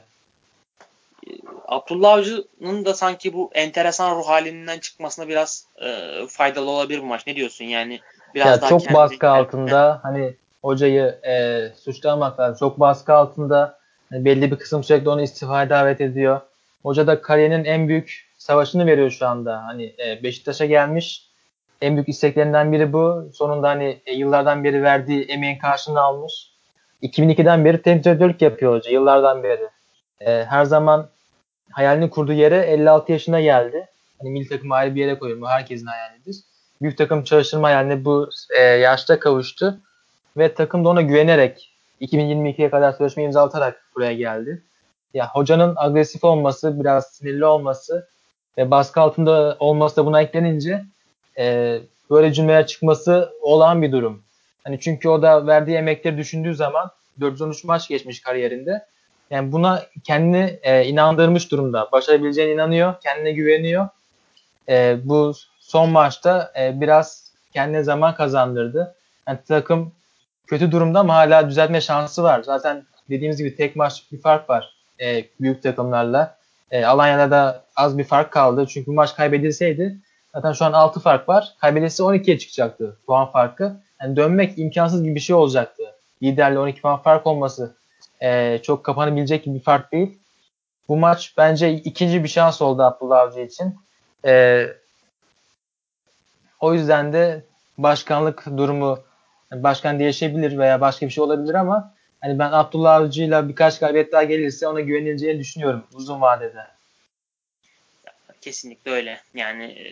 Abdullah Avcı'nın da sanki bu enteresan ruh halinden çıkmasına biraz e, faydalı olabilir bu maç. Ne diyorsun yani? Biraz ya daha çok kendi... baskı altında hani hocayı e, suçlamak lazım. Çok baskı altında yani belli bir kısım sürekli onu istifaya davet ediyor. Hoca da kariyerinin en büyük savaşını veriyor şu anda. Hani e, Beşiktaş'a gelmiş. En büyük isteklerinden biri bu. Sonunda hani e, yıllardan beri verdiği emeğin karşılığını almış. 2002'den beri teknik yapıyor hoca yıllardan beri. E, her zaman hayalini kurduğu yere 56 yaşına geldi. Hani milli takım ayrı bir yere koyuyor. Bu herkesin hayalidir. Büyük takım çalıştırma hayaline bu e, yaşta kavuştu. Ve takım da ona güvenerek 2022'ye kadar sözleşme imzalatarak buraya geldi. Ya hocanın agresif olması, biraz sinirli olması ve baskı altında olması da buna eklenince e, böyle cümleler çıkması olağan bir durum. Hani çünkü o da verdiği emekleri düşündüğü zaman 413 maç geçmiş kariyerinde yani buna kendini e, inandırmış durumda. Başarabileceğine inanıyor, kendine güveniyor. E, bu son maçta e, biraz kendine zaman kazandırdı. Yani takım kötü durumda ama hala düzeltme şansı var. Zaten dediğimiz gibi tek maç bir fark var e, büyük takımlarla. E, Alanya'da da az bir fark kaldı. Çünkü maç kaybedilseydi zaten şu an 6 fark var. Kaybedilse 12'ye çıkacaktı puan farkı. Yani dönmek imkansız gibi bir şey olacaktı. Liderle 12 puan fark olması e, çok kapanabilecek bir fark değil. Bu maç bence ikinci bir şans oldu Abdullah Avcı için. E, o yüzden de başkanlık durumu başkan değişebilir veya başka bir şey olabilir ama hani ben Abdullah Avcı'yla birkaç galibiyet daha gelirse ona güvenileceğini düşünüyorum uzun vadede. Kesinlikle öyle. Yani e,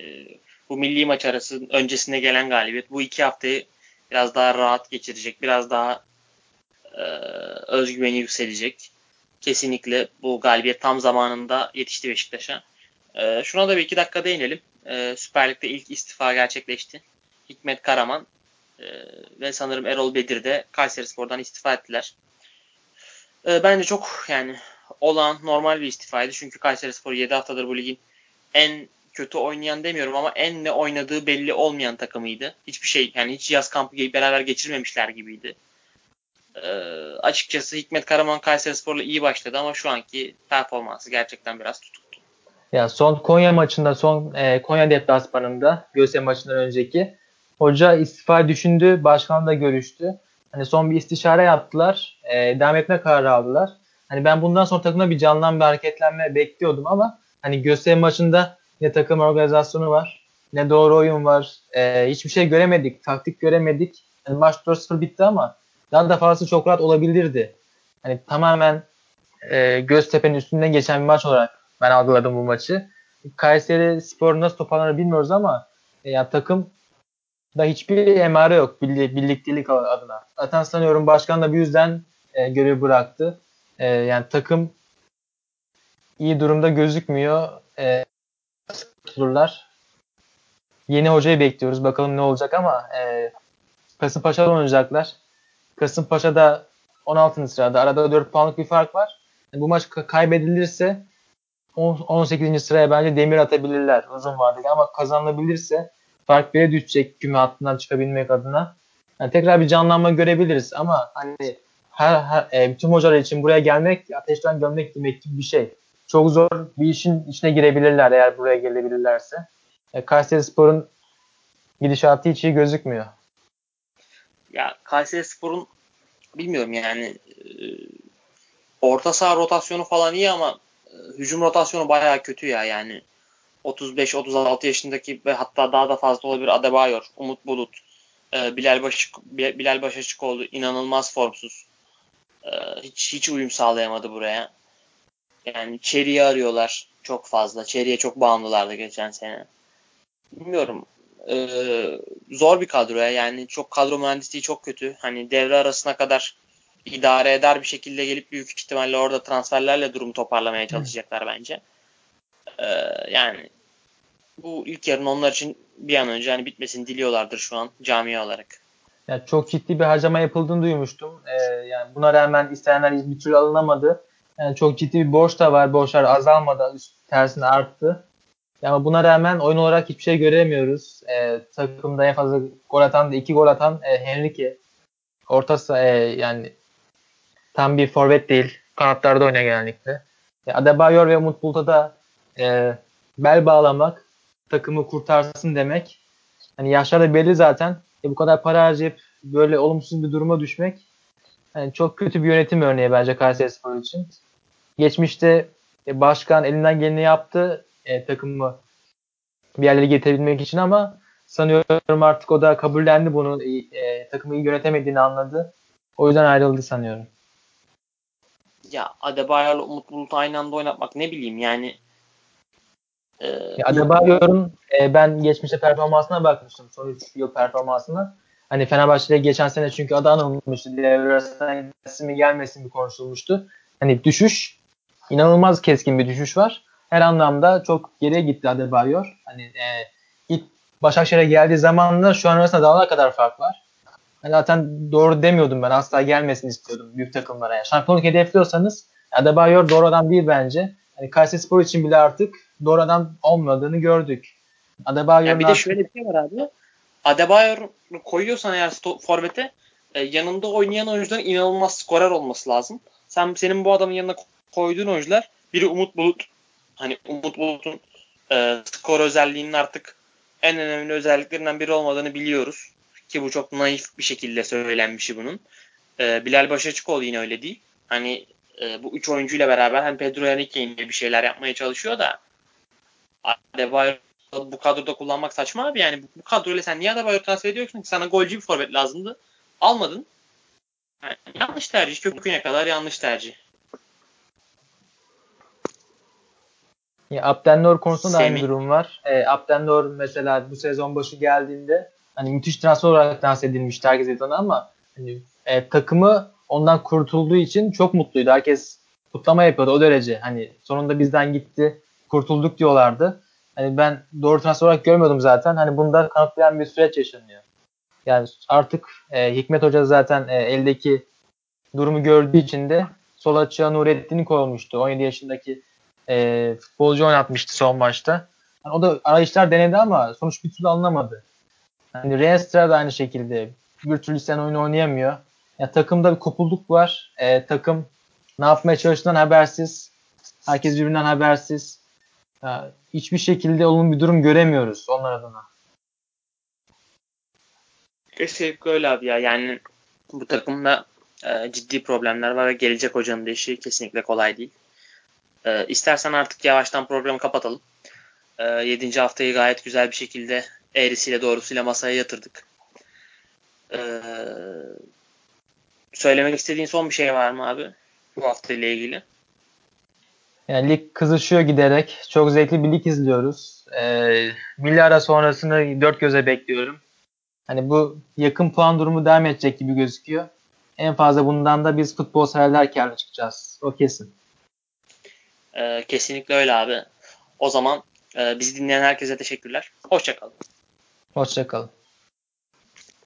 bu milli maç arası öncesinde gelen galibiyet bu iki haftayı biraz daha rahat geçirecek. Biraz daha e, özgüveni yükselecek. Kesinlikle bu galibiyet tam zamanında yetişti Beşiktaş'a. E, şuna da bir iki dakika değinelim. E, Süper Lig'de ilk istifa gerçekleşti. Hikmet Karaman ve sanırım Erol Bedir de Kayseri Spor'dan istifa ettiler. Bence çok yani olan normal bir istifaydı. Çünkü Kayseri Spor 7 haftadır bu ligin en kötü oynayan demiyorum ama en ne oynadığı belli olmayan takımıydı. Hiçbir şey yani hiç yaz kampı beraber geçirmemişler gibiydi. Ee, açıkçası Hikmet Karaman Kayseri Spor'la iyi başladı ama şu anki performansı gerçekten biraz tutuktu. Ya son Konya maçında, son e, Konya deplasmanında Göztepe maçından önceki hoca istifa düşündü, başkanla görüştü. Hani son bir istişare yaptılar. E, devam etme kararı aldılar. Hani ben bundan sonra takımda bir canlanma, bir hareketlenme bekliyordum ama hani Göztepe maçında ne takım organizasyonu var, ne doğru oyun var. E, hiçbir şey göremedik, taktik göremedik. Yani maç 4-0 bitti ama daha da fazlası çok rahat olabilirdi. Hani tamamen e, Göztepe'nin üstünden geçen bir maç olarak ben algıladım bu maçı. Kayseri Spor nasıl toparlanır bilmiyoruz ama e, ya takım da hiçbir emare yok birliktelik adına. Zaten sanıyorum başkan da bir yüzden e, görev bıraktı. E, yani takım iyi durumda gözükmüyor. E, tutulurlar. Yeni hocayı bekliyoruz. Bakalım ne olacak ama e, Kasımpaşa'da oynayacaklar. Kasımpaşa'da 16. sırada. Arada 4 puanlık bir fark var. Yani bu maç kaybedilirse 18. sıraya bence demir atabilirler uzun vadede ama kazanılabilirse fark bile düşecek küme hattından çıkabilmek adına. Yani tekrar bir canlanma görebiliriz ama hani her, her e, bütün hocalar için buraya gelmek ateşten gömlek demek gibi bir şey. Çok zor bir işin içine girebilirler eğer buraya gelebilirlerse. E, Kayseri Spor'un gidişatı hiç iyi gözükmüyor. Ya Kayseri Spor'un bilmiyorum yani e, orta saha rotasyonu falan iyi ama e, hücum rotasyonu bayağı kötü ya yani 35-36 yaşındaki ve hatta daha da fazla olabilir Adebayor, Umut Bulut, e, Bilal, Baş, Bilal Başaçıkoğlu inanılmaz formsuz. hiç hiç uyum sağlayamadı buraya. Yani Çeri'yi arıyorlar çok fazla. Çeri'ye çok bağımlılardı geçen sene. Bilmiyorum e, zor bir kadro ya. Yani çok kadro mühendisliği çok kötü. Hani devre arasına kadar idare eder bir şekilde gelip büyük ihtimalle orada transferlerle durumu toparlamaya çalışacaklar bence. E, yani bu ilk yarın onlar için bir an önce hani bitmesini diliyorlardır şu an camia olarak. Yani çok ciddi bir harcama yapıldığını duymuştum. Ee, yani buna rağmen isteyenler bir türlü alınamadı. Yani çok ciddi bir borç da var. Borçlar azalmadı. Üst, tersine arttı. Ama buna rağmen oyun olarak hiçbir şey göremiyoruz. E, takımda en fazla gol atan da iki gol atan e, Henrique. Orta e, yani tam bir forvet değil. Kanatlarda oynuyor genellikle. E, Adebayor ve Umut Bulut'a da e, bel bağlamak, takımı kurtarsın demek. Hani yaşlar da belli zaten. E, bu kadar para harcayıp böyle olumsuz bir duruma düşmek yani çok kötü bir yönetim örneği bence Kayseri Spor için. Geçmişte e, başkan elinden geleni yaptı e, takımı bir yerlere getirebilmek için ama sanıyorum artık o da kabullendi bunu. E, takımı iyi yönetemediğini anladı. O yüzden ayrıldı sanıyorum. Ya Adebayor'la Umut Bulut aynı anda oynatmak ne bileyim yani e, Adebayor'un e, ben geçmişte performansına bakmıştım. Son 3 yıl performansına. Hani Fenerbahçe'de geçen sene çünkü adı anılmıştı. Devre arasında gelsin mi gelmesin mi konuşulmuştu. Hani düşüş inanılmaz keskin bir düşüş var her anlamda çok geriye gitti Adebayor. Hani e, ilk Başakşehir'e geldiği zamanla şu an arasında dağlar kadar fark var. Yani zaten doğru demiyordum ben. Asla gelmesini istiyordum büyük takımlara. Yani şampiyonluk hedefliyorsanız Adebayor doğru adam değil bence. Yani Kayseri Spor için bile artık doğru adam olmadığını gördük. Adebayor yani bir de şöyle bir şey var abi. Adebayor koyuyorsan eğer forvete e, yanında oynayan oyuncuların inanılmaz skorer olması lazım. Sen senin bu adamın yanına koyduğun oyuncular biri Umut Bulut, hani Umut Bulut'un e, skor özelliğinin artık en önemli özelliklerinden biri olmadığını biliyoruz. Ki bu çok naif bir şekilde söylenmişi bunun. E, Bilal Başaçıkoğlu yine öyle değil. Hani e, bu üç oyuncuyla beraber hem Pedro Henrique yine bir şeyler yapmaya çalışıyor da Adebayor bu kadroda kullanmak saçma abi. Yani bu kadroyla sen niye Adebayor transfer ediyorsun ki? Sana golcü bir forvet lazımdı. Almadın. Yani yanlış tercih. Köküne kadar yanlış tercih. Ya Abdenlor konusunda da aynı durum var. E, Abdenlor mesela bu sezon başı geldiğinde hani müthiş transfer olarak lanse edilmişti herkes ama hani, e, takımı ondan kurtulduğu için çok mutluydu. Herkes kutlama yapıyordu o derece. Hani sonunda bizden gitti. kurtulduk diyorlardı. Hani ben doğru transfer olarak görmüyordum zaten. Hani bunda kanıtlayan bir süreç yaşanıyor. Yani artık e, Hikmet Hoca zaten e, eldeki durumu gördüğü için de sol açığa Nurettin'i koymuştu. 17 yaşındaki e, futbolcu oynatmıştı son maçta. Yani o da arayışlar denedi ama sonuç bir türlü alınamadı. Yani Reinstra da aynı şekilde bir türlü sen oyunu oynayamıyor. Yani takımda bir kopulduk var. E, takım ne yapmaya çalıştığından habersiz. Herkes birbirinden habersiz. Yani hiçbir şekilde olumlu bir durum göremiyoruz onlar adına. Kesinlikle öyle abi ya. Yani bu takımda e, ciddi problemler var ve gelecek hocanın da işi kesinlikle kolay değil. E, istersen artık yavaştan programı kapatalım. E, 7. haftayı gayet güzel bir şekilde eğrisiyle doğrusuyla masaya yatırdık. E, söylemek istediğin son bir şey var mı abi? Bu hafta ile ilgili. Yani lig kızışıyor giderek. Çok zevkli bir lig izliyoruz. Ee, milli ara sonrasını dört göze bekliyorum. Hani bu yakın puan durumu devam edecek gibi gözüküyor. En fazla bundan da biz futbol severler karlı çıkacağız. O kesin. Ee, kesinlikle öyle abi. O zaman e, bizi dinleyen herkese teşekkürler. Hoşçakalın. Hoşçakalın.